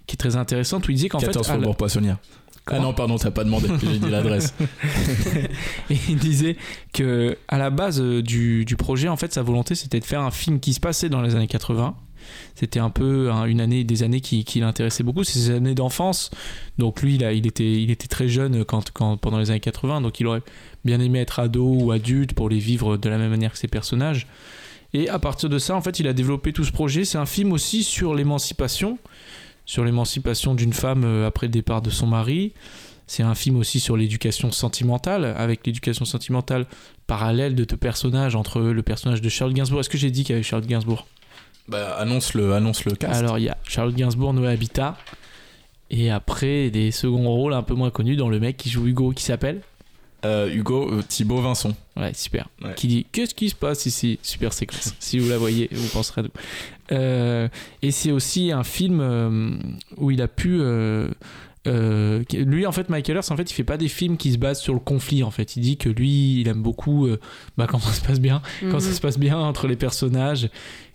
qui est très intéressante où il disait qu'en fait 14 à la- Faubourg Ah non, pardon, t'as pas demandé, j'ai dit l'adresse. Et il disait que à la base euh, du, du projet, en fait, sa volonté, c'était de faire un film qui se passait dans les années 80. C'était un peu hein, une année, des années qui, qui l'intéressaient beaucoup, c'est ses années d'enfance. Donc lui, là, il était, il était très jeune quand, quand, pendant les années 80, donc il aurait bien aimé être ado ou adulte pour les vivre de la même manière que ses personnages. Et à partir de ça, en fait, il a développé tout ce projet. C'est un film aussi sur l'émancipation, sur l'émancipation d'une femme euh, après le départ de son mari. C'est un film aussi sur l'éducation sentimentale, avec l'éducation sentimentale parallèle de deux personnages, entre le personnage de Charles Gainsbourg. Est-ce que j'ai dit qu'il y avait Charles Gainsbourg? Bah, annonce le, annonce le cast. Alors, il y a Charles Gainsbourg, Noé Habitat. Et après, des seconds rôles un peu moins connus dans le mec qui joue Hugo, qui s'appelle? Euh, Hugo euh, Thibaut Vincent. Ouais, super. Ouais. Qui dit Qu'est-ce qui se passe ici? Super séquence. si vous la voyez, vous penserez à nous. Euh, et c'est aussi un film euh, où il a pu euh, euh, lui, en fait, Michael Earls, en fait, il fait pas des films qui se basent sur le conflit. En fait, il dit que lui, il aime beaucoup euh, bah, quand ça se passe bien, quand ça Mhm. se passe bien entre les personnages,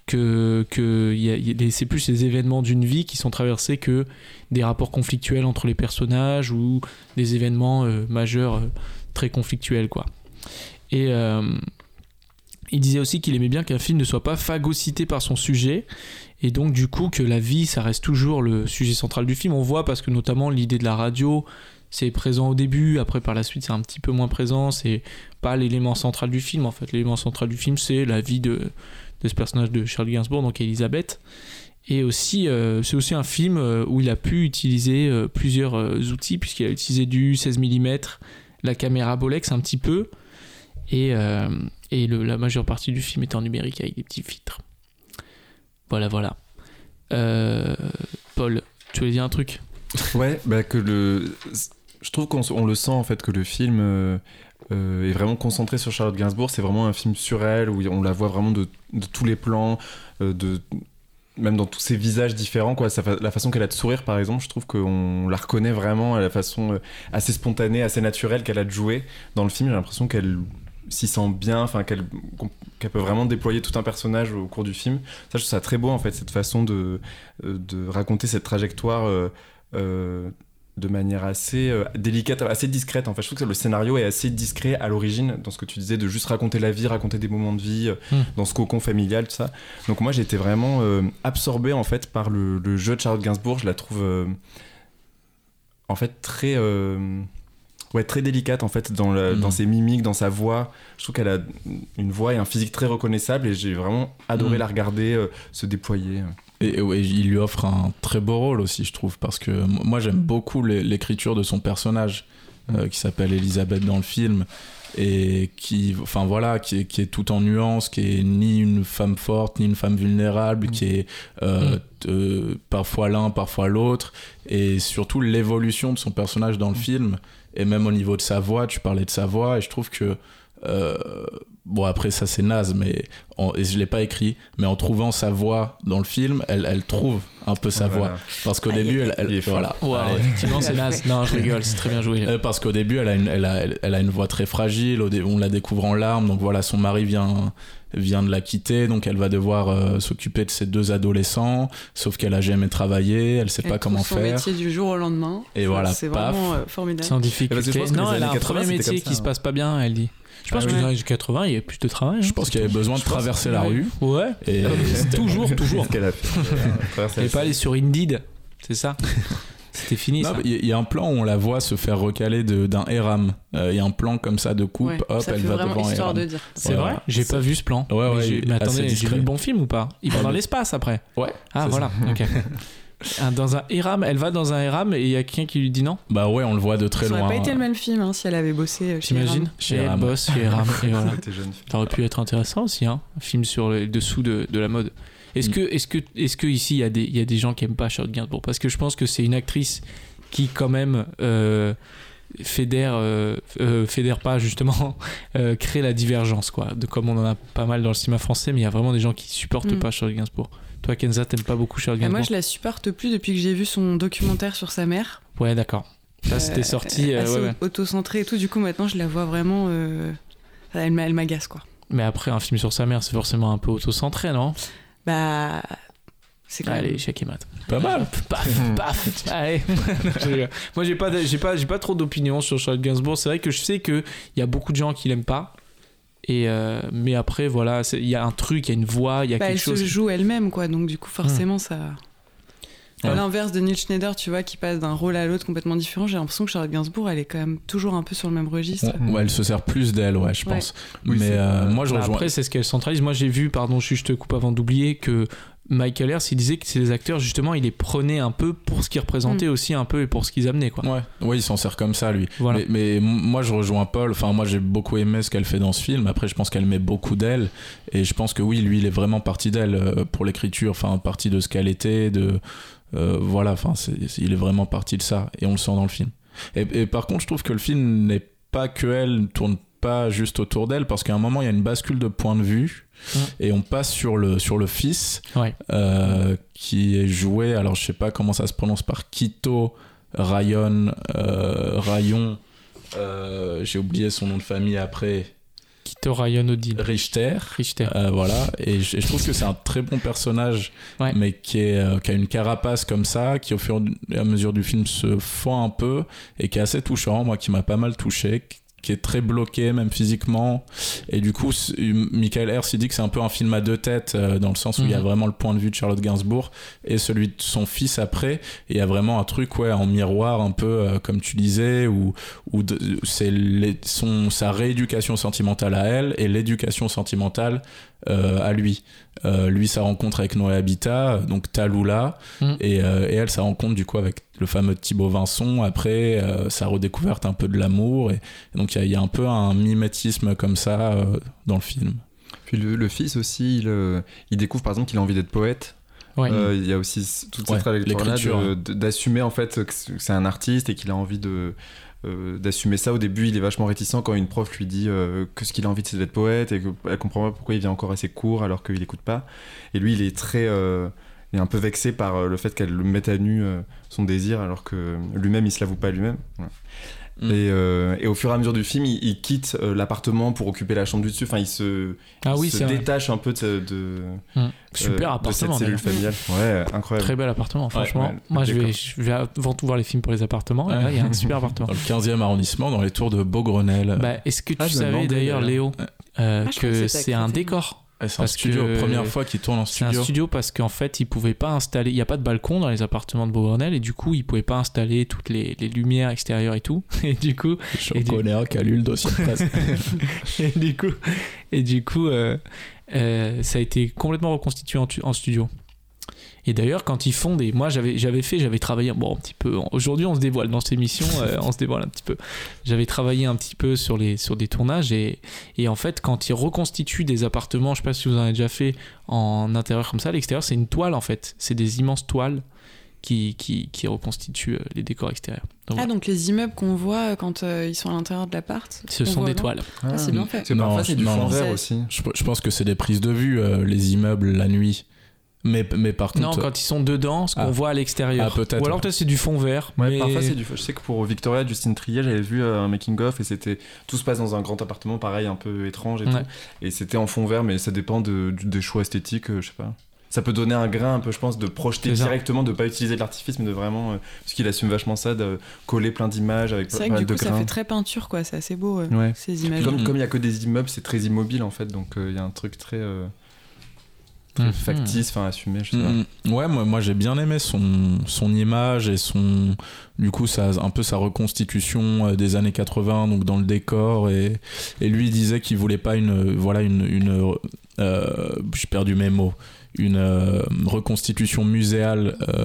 que, que il y a- il y a des- c'est plus les événements d'une vie qui sont traversés que des rapports conflictuels entre les personnages ou des événements euh, majeurs euh, très conflictuels, quoi. Et euh, il disait aussi qu'il aimait bien qu'un film ne soit pas phagocyté par son sujet, et donc du coup que la vie, ça reste toujours le sujet central du film. On voit parce que notamment l'idée de la radio, c'est présent au début, après par la suite c'est un petit peu moins présent, c'est pas l'élément central du film en fait. L'élément central du film c'est la vie de, de ce personnage de Charles Gainsbourg, donc Elisabeth. Et aussi, euh, c'est aussi un film euh, où il a pu utiliser plusieurs outils, puisqu'il a utilisé du 16 mm, la caméra Bolex un petit peu, et, euh, la majeure partie du film est en numérique avec des petits filtres. Voilà, voilà. Euh, Paul, tu voulais dire un truc? Ouais, bah que le. Je trouve qu'on le sent en fait que le film euh, est vraiment concentré sur Charlotte Gainsbourg. C'est vraiment un film sur elle où on la voit vraiment de, tous les plans, même dans tous ses visages différents la façon qu'elle a de sourire par exemple, je trouve qu'on la reconnaît vraiment à la façon euh, assez spontanée, assez naturelle qu'elle a de jouer dans le film. J'ai l'impression qu'elle s'y sent bien, enfin qu'elle peut vraiment déployer tout un personnage au cours du film. Ça, je trouve ça très beau en fait cette façon de euh, raconter cette trajectoire. euh, de manière assez euh, délicate, assez discrète. En fait, je trouve que le scénario est assez discret à l'origine dans ce que tu disais de juste raconter la vie, raconter des moments de vie euh, Hmm. dans ce cocon familial, tout ça. Donc moi, j'ai été vraiment euh, absorbé en fait par le, le jeu de Charlotte Gainsbourg. Je la trouve en fait très ouais très délicate en fait dans la- Mhm. dans ses mimiques, dans sa voix. Je trouve qu'elle a une voix et un physique très reconnaissable et j'ai vraiment adoré Mhm. la regarder se déployer. Et, ouais, il lui offre un très beau rôle aussi, je trouve, parce que moi j'aime beaucoup l'é- l'écriture de son personnage, euh, qui s'appelle Elisabeth dans le film, et qui, enfin voilà, qui est, qui est tout en nuances, qui est ni une femme forte, ni une femme vulnérable, qui est euh, Mm. euh, parfois l'un, parfois l'autre, et surtout l'évolution de son personnage dans le film, et même au niveau de sa voix, tu parlais de sa voix, et je trouve que bon après ça c'est naze mais en- et je l'ai pas écrit mais en trouvant sa voix dans le film elle, elle trouve un peu sa Voilà. voix parce qu'au Aïe, début elle, elle- voilà effectivement, c'est naze. Non, je rigole, c'est très bien joué. Euh, parce qu'au début elle a une, elle a, elle, elle a une voix très fragile au dé- on la découvre en larmes donc voilà son mari vient vient de la quitter donc elle va devoir euh, s'occuper de ses deux adolescents sauf qu'elle a jamais travaillé elle sait Elle pas comment son faire métier du jour au lendemain. Et voilà, C'est paf. vraiment euh, formidable. Sans difficulté. Non, elle a un premier 80, c'était métier qui se passe pas bien, elle dit. Je pense Ah que oui. dans les années 80, il y a plus de travail. je hein. pense qu'il y avait besoin de Je traverser la rue Ouais. et toujours, toujours. Est pas allée sur Indeed, c'est ça C'était fini Non, ça. mais Il y, a un plan où on la voit se faire recaler de- d'un ERAM. Euh, Il y a un plan comme ça de coupe, Ouais, hop, ça elle va devant ERAM. de. C'est Ouais, vrai. J'ai pas vu ce plan. Ouais, ouais, mais mais attendez, j'ai vu le bon film ou pas? Il va dans le- l'espace après. Ouais. Ah voilà, ok. Un- Dans un ERAM, elle va dans un ERAM et il y a quelqu'un qui lui dit non? Bah ouais, on le voit de très Ça aurait loin. pas été le même film hein, si elle avait bossé euh, chez T'imagines? Ram. Chez Chez elle bosse chez et voilà. Fille. Ça aurait pu être intéressant aussi, hein. Un film sur le dessous de, de la mode. Est-ce Mm. que, est-ce que, est-ce que ici il y a des, il y a des gens qui aiment pas Charlotte Gainsbourg Parce que je pense que c'est une actrice qui quand même euh, fédère, euh, euh, fédère pas justement, euh, crée la divergence quoi. De comme on en a pas mal dans le cinéma français, mais il y a vraiment des gens qui supportent Mm. pas Charlotte Gainsbourg. Toi Kenza, t'aimes pas beaucoup Charlotte Et Gainsbourg moi, je la supporte plus depuis que j'ai vu son documentaire sur sa mère. Ouais, d'accord. Ça c'était Euh, sorti. euh, assez ouais, ouais. auto-centrée et tout. Du coup, maintenant, je la vois vraiment. euh, Elle m'a- elle m'agace, quoi. Mais après un film sur sa mère, c'est forcément un peu auto-centré, non? Bah. C'est quand Allez, même. chèque et mat. Pas mal. Paf, paf. Allez. Je rigole. Moi, j'ai pas, j'ai pas, j'ai pas trop d'opinion sur Charlotte Gainsbourg. C'est vrai que je sais que il y a beaucoup de gens qui l'aiment pas. Et euh, mais après, voilà, il y a un truc, il y a une voix, il y a Bah, elle quelque chose. se joue elle-même, quoi. Donc, du coup, forcément, ça. À Ouais. l'inverse de Neil Schneider, tu vois, qui passe d'un rôle à l'autre complètement différent, j'ai l'impression que Charlotte Gainsbourg, elle est quand même toujours un peu sur le même registre. Ouais, elle se sert plus d'elle, ouais, je Ouais. pense. Oui, mais euh, moi, je Bah, rejoins. après, c'est ce qu'elle centralise. Moi, j'ai vu, pardon, je, je te coupe avant d'oublier que Michael Earls, il disait que c'est les acteurs, justement, il les prenait un peu pour ce qu'ils représentaient aussi un peu et pour ce qu'ils amenaient, quoi. Ouais, ouais, il s'en sert comme ça, lui. Voilà. Mais, moi, je rejoins Paul. Enfin, moi, j'ai beaucoup aimé ce qu'elle fait dans ce film. Après, je pense qu'elle met beaucoup d'elle. Et je pense que oui, lui, il est vraiment parti d'elle euh, pour l'écriture. Enfin, parti de ce qu'elle était. De, euh, voilà, enfin, il est vraiment parti de ça. Et on le sent dans le film. Et, et par contre, je trouve que le film n'est pas que elle, ne tourne pas juste autour d'elle. Parce qu'à un moment, il y a une bascule de point de vue. Et on passe sur le, sur le fils. Ouais. euh, qui est joué. Alors, je sais pas comment ça se prononce par Quito. Rayon, euh, Rayon, euh, j'ai oublié son nom de famille après, Quito Ryan Odile. Richter. Richter. Euh, voilà, et je, trouve que c'est un très bon personnage, Ouais. mais qui, est, qui a une carapace comme ça, qui au fur et à mesure du film se fend un peu, et qui est assez touchant, moi qui m'a pas mal touché, qui est très bloqué même physiquement, et du coup, c'est- Michael Hers il dit que c'est un peu un film à deux têtes, euh, dans le sens où il y a Mhm. vraiment le point de vue de Charlotte Gainsbourg et celui de son fils après, et il y a vraiment un truc ouais, en miroir, un peu euh, comme tu disais, où, c'est son, sa rééducation sentimentale à elle et l'éducation sentimentale euh, à lui. Euh, lui, sa rencontre avec Noé Habitat, donc Talula, Mm. et, euh, et elle, sa rencontre du coup avec le fameux Thibaut Vincent, après euh, sa redécouverte un peu de l'amour, et, et donc il y a- il y, a un peu un mimétisme comme ça euh, dans le film. Puis le, le fils aussi, il, euh, il découvre par exemple qu'il a envie d'être poète. Ouais. Euh, il y a aussi toute Ouais, cette hein. de- d'assumer en fait que c'est un artiste et qu'il a envie de euh, d'assumer ça. Au début, il est vachement réticent quand une prof lui dit euh, que ce qu'il a envie, c'est d'être poète et qu'elle comprend pas pourquoi il vient encore à ses cours alors qu'il écoute pas. Et lui, il est très euh, il est un peu vexé par le fait qu'elle le mette à nu son désir alors que lui-même il se l'avoue pas lui-même. Mm. Et, euh, et au fur et à mesure du film, il, il quitte euh, l'appartement pour occuper la chambre du dessus. Enfin, il se, Ah il oui, se c'est vrai. détache un peu de, de, Hum. Super euh, de cette appartement. cellule familiale. Ouais, incroyable. Très bel appartement, franchement. ouais, Moi, je vais, décor. je vais avant tout voir les films pour les appartements. Et là, il y a un super appartement. Dans le 15e arrondissement, dans les tours de Beaugrenelle. Bah, Est-ce que tu Ah, me savais d'ailleurs. Léo, euh, Ah, que c'est un décor c'est un studio, que- première fois qu'il tourne en C'est un studio. studio parce qu'en fait, ils pouvaient pas installer. Il n'y a pas de balcon dans les appartements de Beaugrenelle et du coup, ils pouvaient pas installer toutes les, les lumières extérieures et tout. Et du coup, Je Et du- connais un qui a lu le dossier de presse. et du coup, et du coup euh, euh, ça a été complètement reconstitué en, tu- en studio. Et d'ailleurs, quand ils font des. Moi, j'avais j'avais fait, j'avais travaillé. Bon, un petit peu. Aujourd'hui, on se dévoile dans cette émission, euh, on se dévoile un petit peu. J'avais travaillé un petit peu sur, les, sur des tournages et, et en fait, quand ils reconstituent des appartements, je sais pas si vous en avez déjà fait en intérieur comme ça, l'extérieur, c'est une toile en fait. C'est des immenses toiles qui, qui, qui reconstituent euh, les décors extérieurs. Donc, Ah, voilà. donc les immeubles qu'on voit euh, quand euh, ils sont à l'intérieur de l'appart ce on sont des toiles. Ah, c'est bien fait. Parfois, c'est du fond vert aussi. Je, je pense que c'est des prises de vue, euh, les immeubles la nuit. Mais, mais par contre. Non, quand ils sont dedans, ce qu'on Ah. voit à l'extérieur. Ah, peut-être, Ou alors peut-être c'est du fond vert. Ouais, mais... parfois c'est du. Je sais que pour Victoria, Justine Trier, j'avais vu euh, un making of et c'était tout se passe dans un grand appartement, pareil, un peu étrange et Ouais. tout. Et c'était en fond vert, mais ça dépend de, des choix esthétiques, euh, je sais pas. Ça peut donner un grain un peu, je pense, de projeter directement, de pas utiliser de l'artifice, mais de vraiment, euh, parce qu'il assume vachement ça, de coller plein d'images avec C'est pas vrai que de coup, ça fait très peinture, quoi. C'est assez beau, euh, Ouais. ces images. Comme comme il y a que des immeubles, c'est très immobile en fait, donc euh, il y a un truc très, euh, très Mhm. factice, enfin assumé, je sais pas. Mm. Ouais, moi, moi j'ai bien aimé son, son image et son. Du coup, ça, un peu sa reconstitution euh, des années 80, donc dans le décor. Et, et lui, il disait qu'il voulait pas une. Voilà, une. une euh, J'ai perdu mes mots. Une euh, reconstitution muséale euh,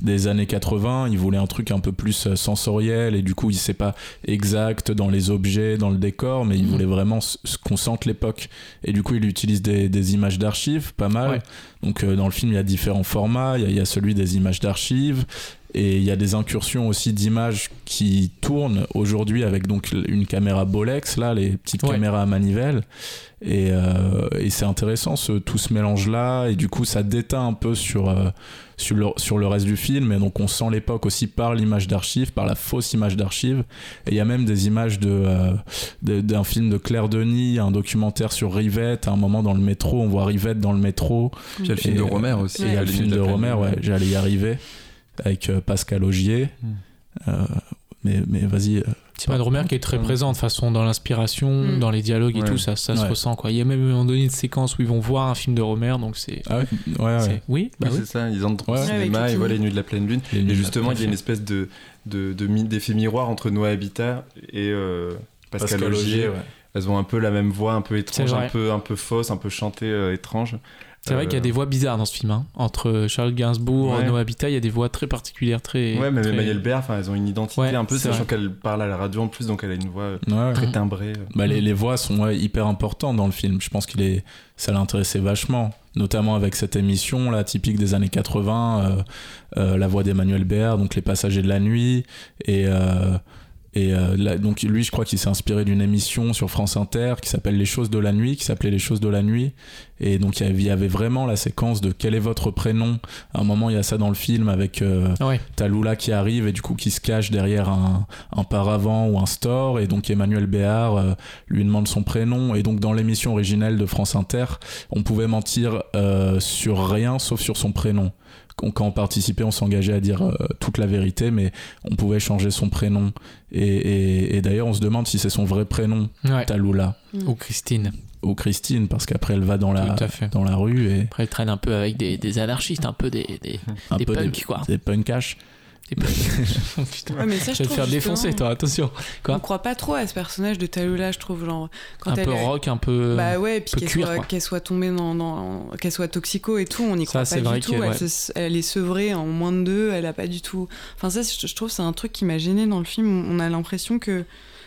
des années 80. Il voulait un truc un peu plus euh, sensoriel et du coup, il sait pas exact dans les objets, dans le décor, mais il Mhm. voulait vraiment s- qu'on sente l'époque. Et du coup, il utilise des, des images d'archives, pas mal. Ouais. Donc euh, dans le film, il y a différents formats. Il y a, il y a celui des images d'archives. Et il y a des incursions aussi d'images qui tournent aujourd'hui avec donc une caméra Bolex, là, les petites Ouais. caméras à manivelle. Et, euh, et c'est intéressant ce, tout ce mélange-là. Et du coup, ça déteint un peu sur, euh, sur, le, sur le reste du film. Et donc, on sent l'époque aussi par l'image d'archives, par la fausse image d'archives. Et il y a même des images de, euh, de- d'un film de Claire Denis, un documentaire sur Rivette. À un moment, dans le métro, on voit Rivette dans le métro. Puis il y a le film Et, de euh, Romer aussi. Et il y a euh, le film de Lune. ouais, j'allais y arriver avec euh, Pascal Augier. Hmm. Euh, mais mais vas-y. euh, Timon Romer qui est très présent de toute façon dans l'inspiration, Mm. dans les dialogues et Ouais. tout, ça, ça se ressent quoi. Il y a même un moment donné une séquence où ils vont voir un film de Romer, donc c'est. Ah ouais, ouais. Oui, bah Oui, oui. c'est ça, ils entrent Ouais. au cinéma, ils voient les nuits de la pleine lune. Et justement, il y a une espèce de, de, de d'effet miroir entre Noah Habitat et euh, Pascal, Pascal. Elles ont un peu la même voix, un peu étrange, un peu, un peu fausse, un peu chantée euh, étrange. C'est vrai qu'il y a Euh, des voix bizarres dans ce film. hein. Entre Charles Gainsbourg, Ouais. Noah Habitat, il y a des voix très particulières, très. Ouais, mais très- Emmanuel Baird, enfin, elles ont une identité Ouais, un peu, sachant qu'elle parle à la radio en plus, donc elle a une voix euh, Ouais, très timbrée. euh. Bah, les, les voix sont ouais, hyper importantes dans le film. Je pense qu'il est, ça l'intéressait vachement, notamment avec cette émission là typique des années 80, euh, euh, la voix d'Emmanuel Baird, donc les passagers de la nuit et euh, Et euh, là, donc lui, je crois qu'il s'est inspiré d'une émission sur France Inter qui s'appelle Les choses de la nuit, qui s'appelait Les choses de la nuit. Et donc il y avait- vraiment la séquence de quel est votre prénom. À un moment, il y a ça dans le film avec euh, Ouais. Talula qui arrive et du coup qui se cache derrière un, un paravent ou un store. Et donc Emmanuel Béard euh, lui demande son prénom. Et donc dans l'émission originelle de France Inter, on pouvait mentir euh, sur rien sauf sur son prénom. Quand on participait, on s'engageait à dire euh, toute la vérité, mais on pouvait changer son prénom. Et, et- et d'ailleurs, on se demande si c'est son vrai prénom, Ouais. Talula, Ou Christine. ou Christine, parce qu'après elle va dans la, dans la rue et Après, elle traîne un peu avec des, des anarchistes, un peu des, des, un des peu punks, des, quoi. des punkash. Des punks. Putain. Ouais, mais ça, Je je vais te faire défoncer, toi, attention. Quoi On croit pas trop à ce personnage de Talula, je trouve. Genre, quand Un elle peu est- rock, un peu. Bah ouais, et puis qu'elle soit, quoi. qu'elle soit tombée dans, dans- qu'elle soit toxico et tout, on n'y Ça, croit pas vrai du tout. Elle, ouais. se- elle est sevrée en moins de deux, elle a pas du tout. Enfin ça, je, je trouve c'est un truc qui m'a gêné dans le film. On a l'impression que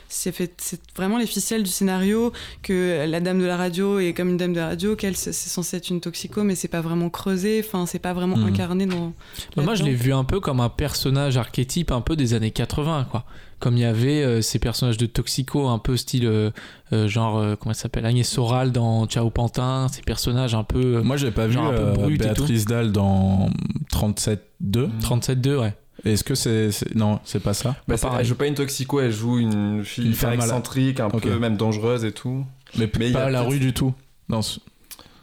c'est fait, c'est vraiment les ficelles du scénario, que la dame de la radio est comme une dame de la radio, qu'elle c'est c'est censé être une toxico, mais c'est pas vraiment creusé. Enfin, c'est pas vraiment Mhm. incarné dans. Bah, moi, je l'ai vu un peu comme un personnage archétype un peu des années 80, quoi. Comme il y avait euh, ces personnages de Toxico, un peu style, euh, euh, genre, euh, comment ça s'appelle Agnès Soral dans Ciao Pantin, ces personnages un peu. euh, Moi, j'ai pas vu un peu euh, Béatrice Dalle dans 37-2. 37-2, ouais. Est-ce que c'est. c'est- Non, c'est pas ça. Bah, Pas c'est- pareil. elle joue pas une toxico, elle joue une fille Une hyper femme à la- excentrique, un Ok. peu même dangereuse et tout. Mais, Mais il y pas a à la peut-être- rue du tout. Non, ce-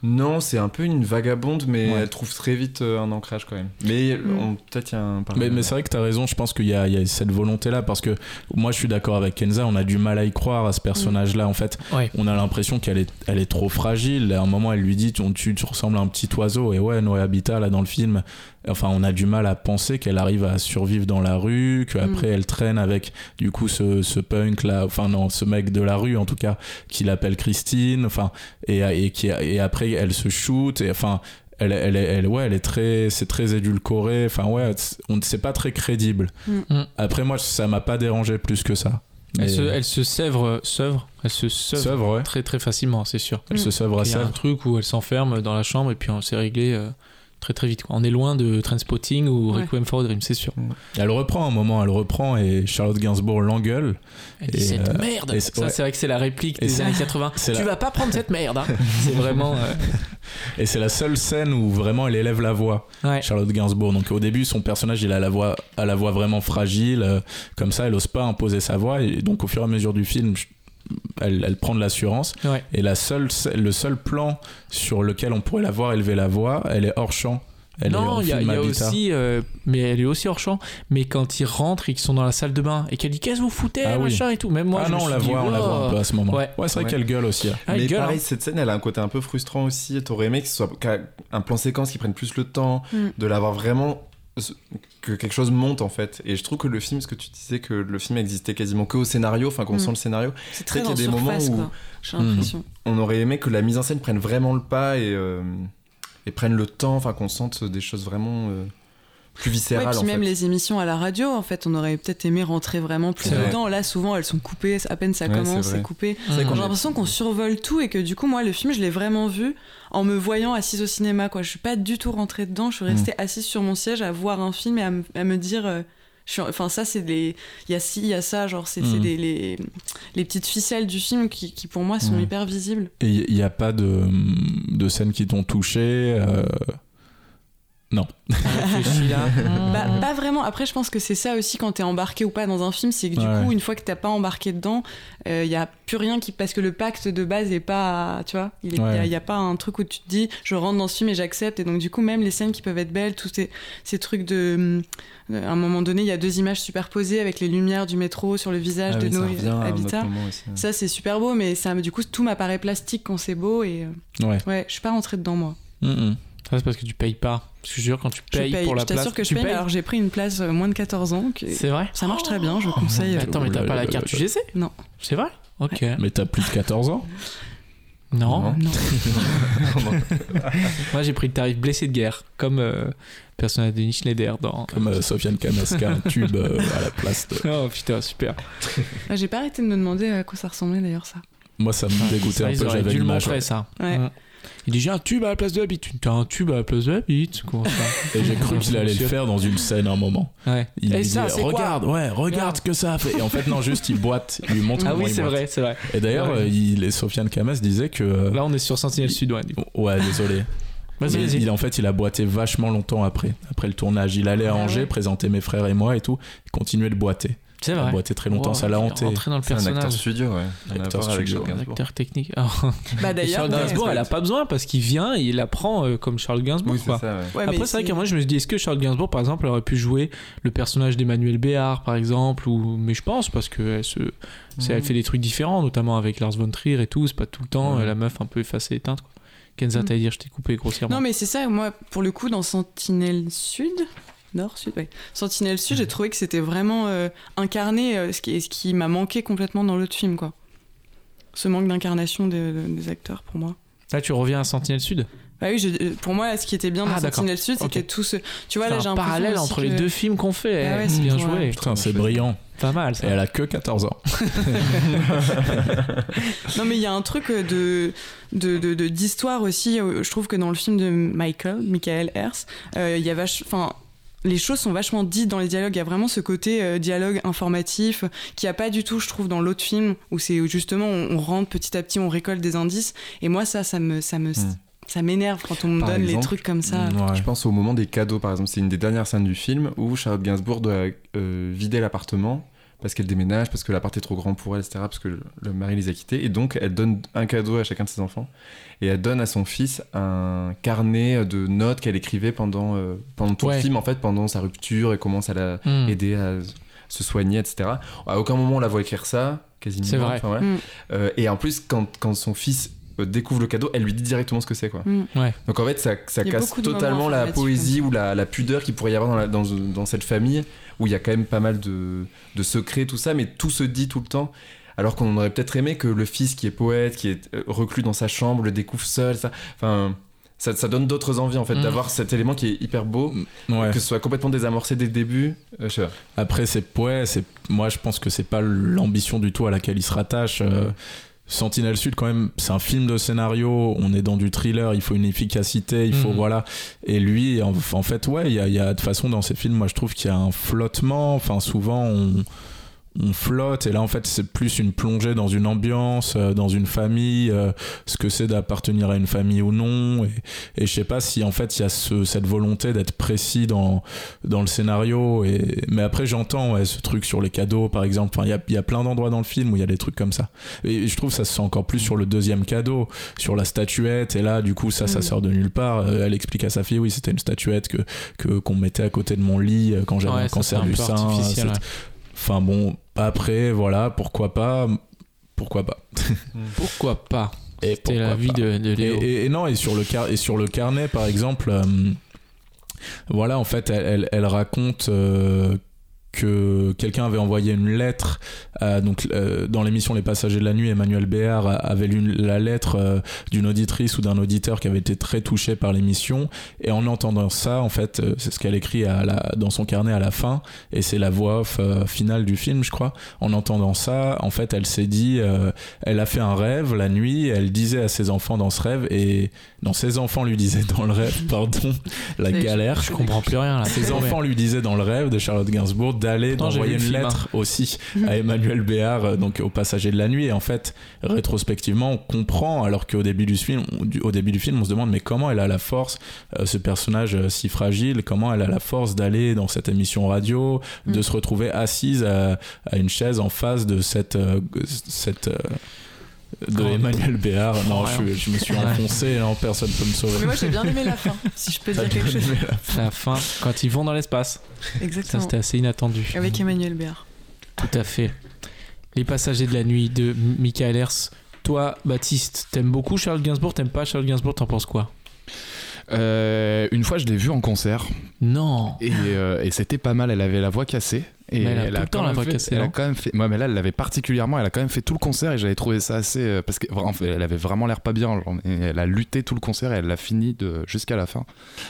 Non, c'est un peu une vagabonde, mais Ouais. elle trouve très vite euh, un ancrage quand même. Mais Mm. on- peut-être il y a un Mais, parallèle. mais c'est vrai que tu as raison, je pense qu'il y, a il y a cette volonté-là, parce que moi je suis d'accord avec Kenza, on a du mal à y croire à ce personnage-là. En fait, Ouais. on a l'impression qu'elle est, elle est trop fragile. À un moment, elle lui dit tu, tu, tu ressembles à un petit oiseau. Et ouais, Noé Habitat, là dans le film, enfin, on a du mal à penser qu'elle arrive à survivre dans la rue, qu'après elle traîne avec du coup ce, ce punk là, enfin non, ce mec de la rue en tout cas, qui l'appelle Christine, enfin, et, et, qui, et après elle se shoot, et enfin. Elle, elle, est- elle, ouais, elle est très, c'est très édulcoré. Enfin, ouais, c'est- on, c'est pas très crédible. Mm. Après, moi, ça m'a pas dérangé plus que ça. Elle, se, elle se sèvre, sèvre, elle se sèvre Sèvre, ouais. très très facilement, c'est sûr. Elle se sèvre à Il y a un truc où elle s'enferme dans la chambre et puis on s'est réglé euh, très très vite. quoi. On est loin de Trainspotting ou Ouais. Requiem for a Dream, c'est sûr. Elle reprend un moment, elle reprend et Charlotte Gainsbourg l'engueule. Elle dit Et, cette euh, merde. et ça, c'est- ouais. c'est vrai que c'est la réplique Et des années 80. c'est Tu la- vas pas prendre cette merde. hein. c'est vraiment. euh, Et c'est la seule scène où vraiment elle élève la voix, Ouais. Charlotte Gainsbourg. Donc au début, son personnage, il a la voix, a la voix vraiment fragile. euh, comme ça, elle ose pas imposer sa voix. Et donc au fur et à mesure du film, je- elle, elle prend de l'assurance. Ouais. Et la seule, le seul plan sur lequel on pourrait la voir élever la voix, elle est hors champ. Elle est non, il y a, film il y a Habitat. aussi, euh, mais elle est aussi hors champ. Mais quand ils rentrent et qu'ils sont dans la salle de bain et qu'elle dit qu'est-ce que vous foutez, Ah oui. machin et tout. Même moi, ah je non, me on suis la dit, voit, on la voit un peu à ce moment. Ouais. Ouais, c'est vrai Ouais. qu'elle gueule aussi. hein. Ah, mais gueule, pareil, hein. cette scène, elle a un côté un peu frustrant aussi. T'aurais aimé que ce soit qu'un- un plan séquence qui prenne plus le temps, Mm. de l'avoir vraiment que quelque chose monte en fait. Et je trouve que le film, ce que tu disais que le film existait quasiment que au scénario, enfin qu'on Mm. sent le scénario, C'est très qu'il y a des moments où- l'impression. on aurait aimé que la mise en scène prenne vraiment le pas et, euh, et prenne le temps, enfin qu'on sente des choses vraiment euh, plus Ouais, viscérales puis en même fait. les émissions à la radio, en fait, on aurait peut-être aimé rentrer vraiment plus vrai. dedans. Là, souvent, elles sont coupées, à peine ça Ouais, commence, c'est coupé. Qu'on J'ai l'impression qu'on survole tout et que du coup, moi, le film, je l'ai vraiment vu en me voyant assise au cinéma. Quoi. Je suis pas du tout rentrée dedans. Je suis restée assise sur mon siège à voir un film et à, me- à me dire. euh, je suis- Enfin, ça, c'est des. Il y a ci, il y a ça. Genre, c'est Mhm. des- les, les petites ficelles du film qui, qui pour moi, sont Mhm. hyper visibles. Et il n'y a pas de, de scènes qui t'ont touché. euh, Non. Réfléchis là. Bah, pas vraiment. Après, je pense que c'est ça aussi quand t'es embarqué ou pas dans un film, c'est que du Ouais. coup, une fois que t'as pas embarqué dedans, il y a plus rien qui parce que le pacte de base est pas, tu vois, il y, Ouais. a, pas un truc où tu te dis, je rentre dans ce film et j'accepte. Et donc du coup, même les scènes qui peuvent être belles, tous ces, ces trucs de, à un moment donné, il y a deux images superposées avec les lumières du métro sur le visage Ah de oui, ça Noé revient à un autre Habitat. moment aussi. Ça, c'est super beau, mais ça, du coup, tout m'apparaît plastique quand c'est beau et euh, Ouais. ouais, je suis pas rentrée dedans moi. Mm-mm. Ça, c'est parce que tu payes pas. Je te jure, quand tu Je payes paye. pour la je place. t'assure que je tu paye. payes. Alors j'ai pris une place euh, moins de 14 ans. que- C'est vrai Ça marche très bien, je conseille. euh, Attends, mais t'as pas la carte UGC Non. C'est vrai? Ok. Mais t'as plus de 14 ans? Non. Non. Moi, j'ai pris le tarif blessé de guerre, comme euh, le personnage de Denis Schneider dans. Comme euh, Sofiane Kameska, un tube euh, à la place de. Oh putain, super. Ah, J'ai pas arrêté de me demander à quoi ça ressemblait d'ailleurs ça. Moi, ça me dégoûtait Ça, un peu. J'avais dû le montrer, ouais. ça. Ouais. Il dit j'ai un tube à la place de la bite. T'as un tube à la place de la bite Comment ça Et j'ai cru qu'il allait le faire dans une scène à un moment. Ouais. Il Et ça, dit, c'est quoi regarde, ouais, regarde ce que ça a fait. Et en fait, non, juste il boite, il lui montre Ah oui, c'est vrai, c'est vrai. Et d'ailleurs, Ouais. euh, il, Sofiane Kamas disait que. euh, Là, on est sur Sentinelle Sud, ouais. Ouais, désolé. Vas-y, Il- vas-y. il, en fait, il a boité vachement longtemps après, après le tournage. Il allait à Ah Angers, ouais. présenter mes frères et moi et tout. Il continuait de boiter. C'est vrai. boité très longtemps, Wow, ça l'a hanté. rentré dans le C'est un acteur personnage. studio, ouais. À Acteur avec studio, Charles Un Gainsbourg. acteur technique. Ah. Bah d'ailleurs, Charles Gainsbourg, elle a pas besoin parce qu'il vient et il apprend euh, comme Charles Gainsbourg. Oui, quoi. ça, ouais. ouais, mais Après, c'est vrai que moi, je me suis dit, est-ce que Charles Gainsbourg, par exemple, aurait pu jouer le personnage d'Emmanuel Béard, par exemple ou... Mais je pense, parce qu'elle se... c'est- elle fait des trucs différents, notamment avec Lars von Trier et tout. C'est pas tout le temps Ouais. euh, la meuf un peu effacée, éteinte. Quoi. Kenza, Mm. t'allais dire, je t'ai coupé grossièrement. Non, mais c'est ça, moi, pour le coup, dans Sentinelle Sud, Nord, Sud, ouais. Sentinelle Sud, j'ai trouvé que c'était vraiment euh, incarné, euh, ce qui, ce qui m'a manqué complètement dans l'autre film, quoi. Ce manque d'incarnation des, des acteurs, pour moi. Là, tu reviens à Sentinelle Sud? Bah oui, je- euh, pour moi, ce qui était bien dans Ah. Sentinelle Sud, c'était tout ce. Tu vois, là, j'ai un parallèle entre que- les deux films qu'on fait. Ah ouais, c'est bien joué. ouais. Putain, c'est brillant. Pas mal, Et elle a que 14 ans. Non, mais il y a un truc de de- de- de- d'histoire aussi. Je trouve que dans le film de Michael, Michael Hers, euh, il y a vache. Enfin. Les choses sont vachement dites dans les dialogues. Il y a vraiment ce côté euh, dialogue informatif qui a pas du tout, je trouve, dans l'autre film où c'est justement on, on rentre petit à petit, on récolte des indices. Et moi, ça, ça me, ça me, ça m'énerve quand on me Par donne les trucs comme ça. Ouais. Je pense au moment des cadeaux, par exemple. C'est une des dernières scènes du film où Charlotte Gainsbourg doit euh, vider l'appartement parce qu'elle déménage, parce que l'appart est trop grand pour elle, etc. Parce que le, mari les a quittés. Et donc, elle donne un cadeau à chacun de ses enfants. Et elle donne à son fils un carnet de notes qu'elle écrivait pendant, euh, pendant tout Ouais. le film, en fait, pendant sa rupture et comment ça l'a Hmm. aidé à se soigner, etc. À aucun moment on la voit écrire ça, quasiment. C'est vrai. Enfin, ouais. Mm. Euh, et en plus, quand, quand son fils euh, découvre le cadeau, elle lui dit directement ce que c'est, quoi. Mm. Ouais. Donc en fait, ça, ça casse totalement la poésie ou la, la pudeur qu'il pourrait y avoir dans, la- dans, dans cette famille où il y a quand même pas mal de, de secrets, tout ça, mais tout se dit tout le temps. Alors qu'on aurait peut-être aimé que le fils qui est poète, qui est euh, reclus dans sa chambre, le découvre seul. Ça, enfin, ça, ça donne d'autres envies en fait Mm. d'avoir cet élément qui est hyper beau, Ouais. que ce soit complètement désamorcé dès le début. Euh, je sais pas. Après, c'est ouais, c'est moi je pense que c'est pas l'ambition du tout à laquelle il se rattache. Euh, Sentinelle Sud, quand même, c'est un film de scénario. On est dans du thriller. Il faut une efficacité. Il faut Mhm. voilà. Et lui, en, en fait, ouais, il y a, y a de toute façon dans ces films, moi je trouve qu'il y a un flottement. Enfin, souvent on on flotte et là en fait c'est plus une plongée dans une ambiance euh, dans une famille euh, ce que c'est d'appartenir à une famille ou non et, et je sais pas si en fait il y a ce, cette volonté d'être précis dans dans le scénario et mais après j'entends ouais, ce truc sur les cadeaux par exemple enfin il y a, y a plein d'endroits dans le film où il y a des trucs comme ça et je trouve que ça se sent encore plus sur le deuxième cadeau sur la statuette et là du coup ça ça Mm. sort de nulle part Euh, elle explique à sa fille oui c'était une statuette que que qu'on mettait à côté de mon lit euh, quand j'avais un cancer du sein. Enfin bon, après, voilà, pourquoi pas Pourquoi pas. Pourquoi pas? Et C'était la vie de, de et, Léo. et- et non, et sur le, car et sur le carnet, par exemple, euh, voilà, en fait, elle, elle- elle raconte euh, que quelqu'un avait envoyé une lettre. à- donc, euh, dans l'émission Les Passagers de la Nuit, Emmanuel Béard avait lu la lettre euh, d'une auditrice ou d'un auditeur qui avait été très touché par l'émission. Et en entendant ça, en fait, euh, c'est ce qu'elle écrit à la, dans son carnet à la fin. Et c'est la voix off euh, finale du film, je crois. En entendant ça, en fait, elle s'est dit, euh, elle a fait un rêve la nuit. Elle disait à ses enfants dans ce rêve, et non, ses enfants lui disaient dans le rêve, pardon, la galère. Je comprends plus rien là. Ses enfants lui disaient dans le rêve de Charlotte Gainsbourg d'aller d'envoyer une lettre aussi Mhm. à Emmanuel Béard, euh, donc au passager de la nuit. Et en fait, rétrospectivement, on comprend, alors qu'au début du film, on- du- au début du film, on se demande mais comment elle a la force, euh, ce personnage euh, si fragile, comment elle a la force d'aller dans cette émission radio, de Mhm. se retrouver assise à, à une chaise en face de cette, euh, cette de Oh. Emmanuel Béard. Non, je, je me suis enfoncé, non, personne peut me sauver. Mais moi, j'ai bien aimé la fin, si je peux dire quelque chose. La fin, quand ils vont dans l'espace. Ça, Exactement. c'était assez inattendu. Avec Emmanuel Béard. Tout à fait. Les passagers de la nuit de Michael Hers. Toi, Baptiste, t'aimes beaucoup Charles Gainsbourg, t'aimes pas Charles Gainsbourg, t'en penses quoi? Euh, une fois, je l'ai vue en concert Non. et, euh, et c'était pas mal. Elle avait la voix cassée. Et Mais elle a tout le temps quand la voix fait- cassée, Elle a non quand même fait. Ouais, mais là, elle l'avait particulièrement. Elle a quand même fait tout le concert et j'avais trouvé ça assez. euh, parce qu'elle elle avait vraiment l'air pas bien. genre, et elle a lutté tout le concert et elle l'a fini de jusqu'à la fin.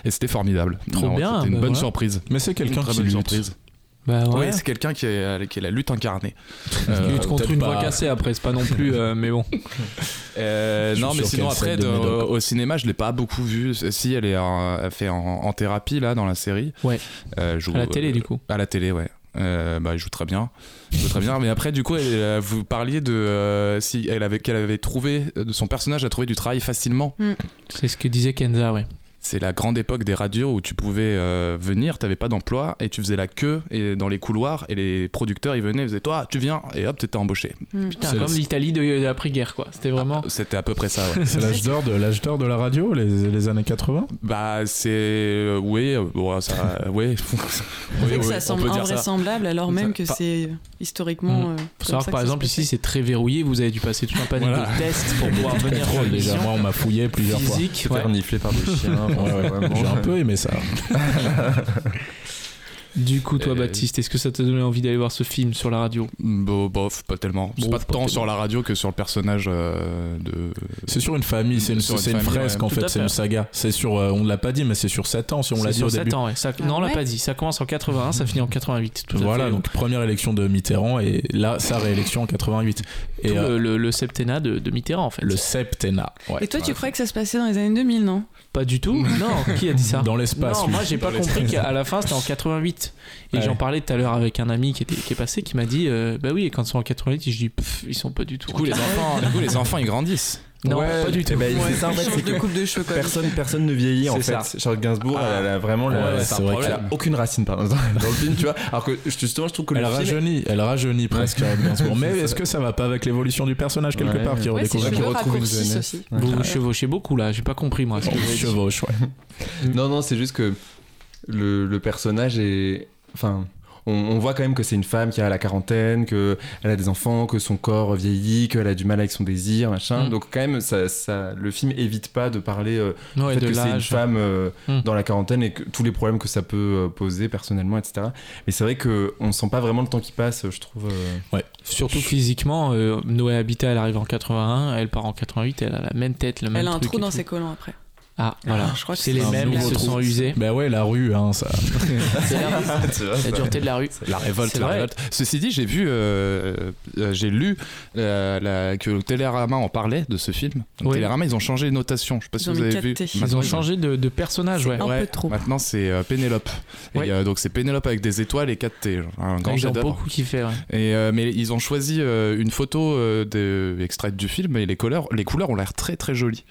Et c'était formidable. Trop bien, C'était une bah bonne voilà. surprise. Mais c'est quelqu'un très qui bonne lutte. surprise. Bah Oui, ouais. c'est quelqu'un qui est, qui est la lutte incarnée. Lutte Euh, contre peut-être une pas- voix cassée après, c'est pas non plus. euh, mais bon. Euh, non, mais sinon après, de- au cinéma, je l'ai pas beaucoup vue. Si, elle est en- elle fait en, en thérapie là dans la série. Ouais. Euh, joue, À la télé, euh, du coup. À la télé, ouais. Euh, bah, elle joue très bien. Elle joue très bien. Mais après, du coup, elle- vous parliez de euh, si elle avait qu'elle avait trouvé de son personnage a trouvé du travail facilement. C'est ce que disait Kenza, ouais. C'est la grande époque des radios où tu pouvais euh, venir, t'avais pas d'emploi et tu faisais la queue et dans les couloirs et les producteurs ils venaient, ils faisaient toi tu viens et hop t'étais embauché. Putain, C'est comme l'Italie de, de l'après-guerre, quoi. C'était vraiment. C'était à peu près ça. Ouais. C'est l'âge d'or de l'âge d'or de la radio, les, les années 80. bah c'est euh, oui, euh, bon, ça, oui. Vrai que ça semble invraisemblable alors même que c'est euh, historiquement. euh, Faut comme savoir ça que par exemple ici c'est très verrouillé, vous avez dû passer tout un panel Voilà. de tests pour pouvoir venir déjà, moi on m'a fouillé plusieurs fois. Physique, par des chiens. J'ai un peu aimé ça. Du coup, toi Euh, Baptiste, est-ce que ça t'a donné envie d'aller voir ce film sur la radio? Bon, bof, pas tellement. C'est pas pas tant tellement. sur la radio que sur le personnage euh, de. C'est sur une famille, c'est une, fresque ouais. en fait, c'est une saga. C'est sur, euh, on l'a pas dit, mais c'est sur 7 ans si on l'a dit sur au 7 début. ans, ouais. Ça- Ah non, on l'a ouais pas dit. Ça commence en 81, ça finit en 88. Tout à Voilà, fait. donc première élection de Mitterrand et là sa réélection en 88. Et Tout euh, le, le- le septennat de, de Mitterrand en fait. le septennat. ouais. Et toi, tu croyais que ça se passait dans les années 2000, non? Pas du tout. Non, qui a dit ça Dans l'espace. Non, oui. moi j'ai pas compris qu'à la fin c'était en 88. Et Ouais. j'en parlais tout à l'heure avec un ami qui, était, qui est passé qui m'a dit euh, Bah oui, et quand ils sont en 88, je dis Pff, ils sont pas du tout. Du coup, les enfants, du coup, les enfants ils grandissent. Non, Ouais, pas du tout. eh ben, c'est ça en fait, de coupe de cheveux personne, personne ne vieillit en fait. ça. Charlotte Gainsbourg, Ah. elle a vraiment Ouais, vrai Elle a aucune racine pardon, dans dans le film, tu vois. Alors que justement, je trouve que Elle le film rajeunit, elle rajeunit presque. Charlotte Gainsbourg. Mais est-ce que ça va pas avec l'évolution du personnage quelque Ouais. part qui redécouvre qui retrouve une jeunesse. aussi. Vous Ouais. vous chevauchez beaucoup là, j'ai pas compris moi. ce que On chevauche, ouais. Non, non, c'est juste que le, le personnage est. Enfin. On, on voit quand même que c'est une femme qui a la quarantaine, que elle a des enfants, que son corps vieillit, qu'elle a du mal avec son désir, machin. Mm. Donc quand même, ça, ça, le film évite pas de parler euh, Ouais, du fait de que c'est une femme euh, Mm. dans la quarantaine et que tous les problèmes que ça peut euh, poser personnellement, etc. Mais c'est vrai que on sent pas vraiment le temps qui passe, je trouve. euh. Surtout physiquement, euh, Noé Habitat elle arrive en 81, elle part en 88, elle a la même tête, le même Elle a un trou dans tout. ses collants après. Ah voilà, je crois que c'est les mêmes, ils se sont usés. Ben ouais, la rue, hein, ça. C'est la, la dureté de la rue. La révolte, C'est la vrai. révolte. Ceci dit, j'ai vu, euh, euh, j'ai lu euh, la- que Télérama en parlait de ce film. Oui. Télérama, ils ont changé les notations. Je sais pas si Ils ont vous avez 4 vu. Ils ont changé de, de personnage, ouais. Un Ouais, peu trop. Maintenant, c'est euh, Pénélope. Et, Ouais. euh, donc, c'est Pénélope avec des étoiles et 4 T. genre, Un grand Ils ont beaucoup kiffé, ouais. Et euh, mais ils ont choisi euh, une photo euh, de, extraite du film et les couleurs, les couleurs ont l'air très très jolies.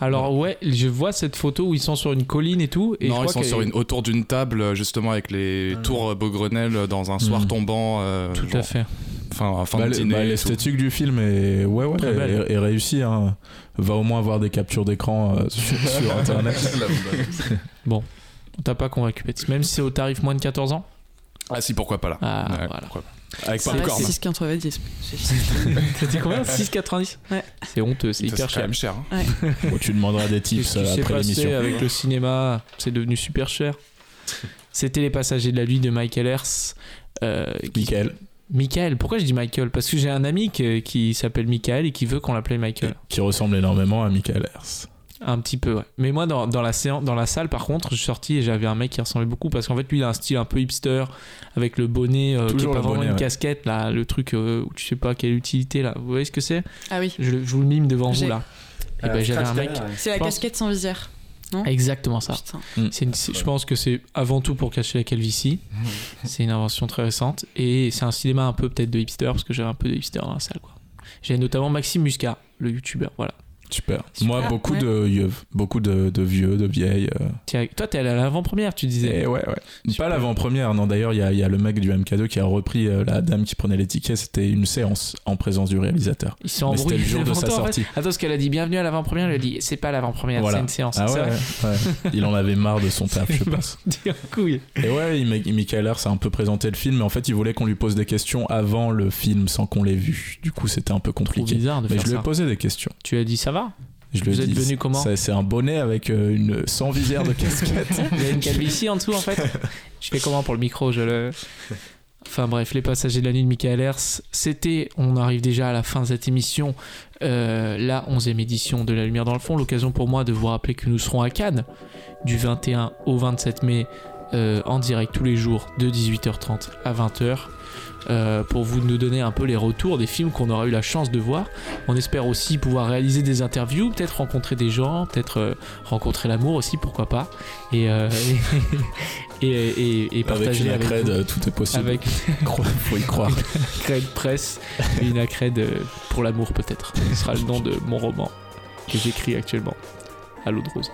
Alors ouais, je vois cette photo où ils sont sur une colline et tout. Et je non, crois ils sont sur une, autour d'une table euh, justement avec les tours Beaugrenelle dans un soir Mhm. tombant. euh, Tout genre, à fait. Enfin, fin Bah, bah. L'esthétique du film est, ouais, ouais, Très belle. est, est réussie. Hein. Va au moins avoir des captures d'écran euh, sur, sur internet. On t'a pas convaincu, Baptiste. Même si c'est au tarif moins de 14 ans? Ah si, pourquoi pas là. Ah, Ouais, voilà. pourquoi pas. Avec popcorn. reste 6,90. T'as dit combien 6,90 Ouais. C'est honteux, c'est hyper quand cher. même cher. hein. Bon, tu demanderas des Qu'est-ce tips qui euh, s'est après passé l'émission. avec le cinéma C'est devenu super cher. C'était Les Passagers de la Nuit de Michael Hers. euh, qui- Michael, Michael, pourquoi je dis Michael? Parce que j'ai un ami qui, qui s'appelle Michael et qui veut qu'on l'appelle Michael. qui ressemble énormément à Michael Hers. Un petit peu, ouais. Mais moi, dans, dans la séance, dans la salle, par contre, je suis sorti et j'avais un mec qui ressemblait beaucoup parce qu'en fait, lui, il a un style un peu hipster avec le bonnet, euh, qui est Toujours pas le vraiment bonnet, une ouais. casquette, là, le truc euh, où tu sais pas quelle utilité, là. Vous voyez ce que c'est? Ah oui, je, vous le mime devant vous, J'ai- là. Et ben, j'avais un mec. c'est la pense- casquette sans visière. Exactement ça. Une- c'est- je pense que c'est avant tout pour cacher la calvitie. c'est une invention très récente. Et c'est un cinéma un peu peut-être de hipster, parce que j'avais un peu de hipster dans la salle. quoi. J'avais notamment Maxime Muscat, le youtubeur. Voilà. Super. Super, Moi, beaucoup ouais. de vieux, beaucoup de, de vieux, de vieilles. euh. Tiens, toi, t'es allé à l'avant-première, tu disais. Et ouais, ouais. Super. Pas l'avant-première, non. D'ailleurs, il y a, y a le mec du MK2 qui a repris euh, la dame qui prenait les tickets. C'était une séance en présence du réalisateur. Ils sont c'était le jour de sa toi, en fait. sortie. Attends, ce qu'elle a dit, bienvenue à l'avant-première, elle a dit, c'est pas l'avant-première, Voilà. c'est une séance. Ah ouais, ouais. Il en avait marre de son taf, je pense. Couille. Et ouais, Michael Hers a un peu présenté le film, mais en fait, il voulait qu'on lui pose des questions avant le film sans qu'on l'ait vu. Du coup, c'était un peu Trop compliqué. bizarre de Mais faire je lui ai ça. posé des questions. Tu as dit, ça va Je Vous êtes venu comment C'est un bonnet avec euh, une sans visière de casquette. Il y a une calvitie en dessous en fait. Je fais comment pour le micro Je le. Enfin bref, les passagers de la nuit de Michael Hers, c'était, on arrive déjà à la fin de cette émission, euh, la 11e édition de La Lumière dans le fond, l'occasion pour moi de vous rappeler que nous serons à Cannes du 21 au 27 mai euh, en direct tous les jours de 18h30 à 20h. Euh, pour vous nous donner un peu les retours des films qu'on aura eu la chance de voir. On espère aussi pouvoir réaliser des interviews, peut-être rencontrer des gens, peut-être euh, rencontrer l'amour aussi, pourquoi pas. Et, euh, et, et, et- et Avec partager une avec, vous. tout est possible. Avec Faut y croire. une accrède presse et une euh, pour l'amour peut-être. Ce sera le nom de mon roman que j'écris actuellement à l'eau de rose.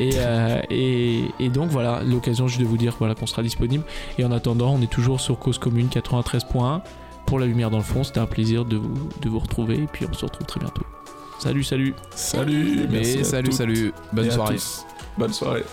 Euh, et, et, donc voilà, l'occasion juste de vous dire voilà, qu'on sera disponible. Et en attendant, on est toujours sur Cause Commune 93.1 pour la lumière dans le fond. C'était un plaisir de vous, de vous retrouver et puis on se retrouve très bientôt. Salut, salut. Salut, salut, salut. Bonne soirée. Bonne soirée.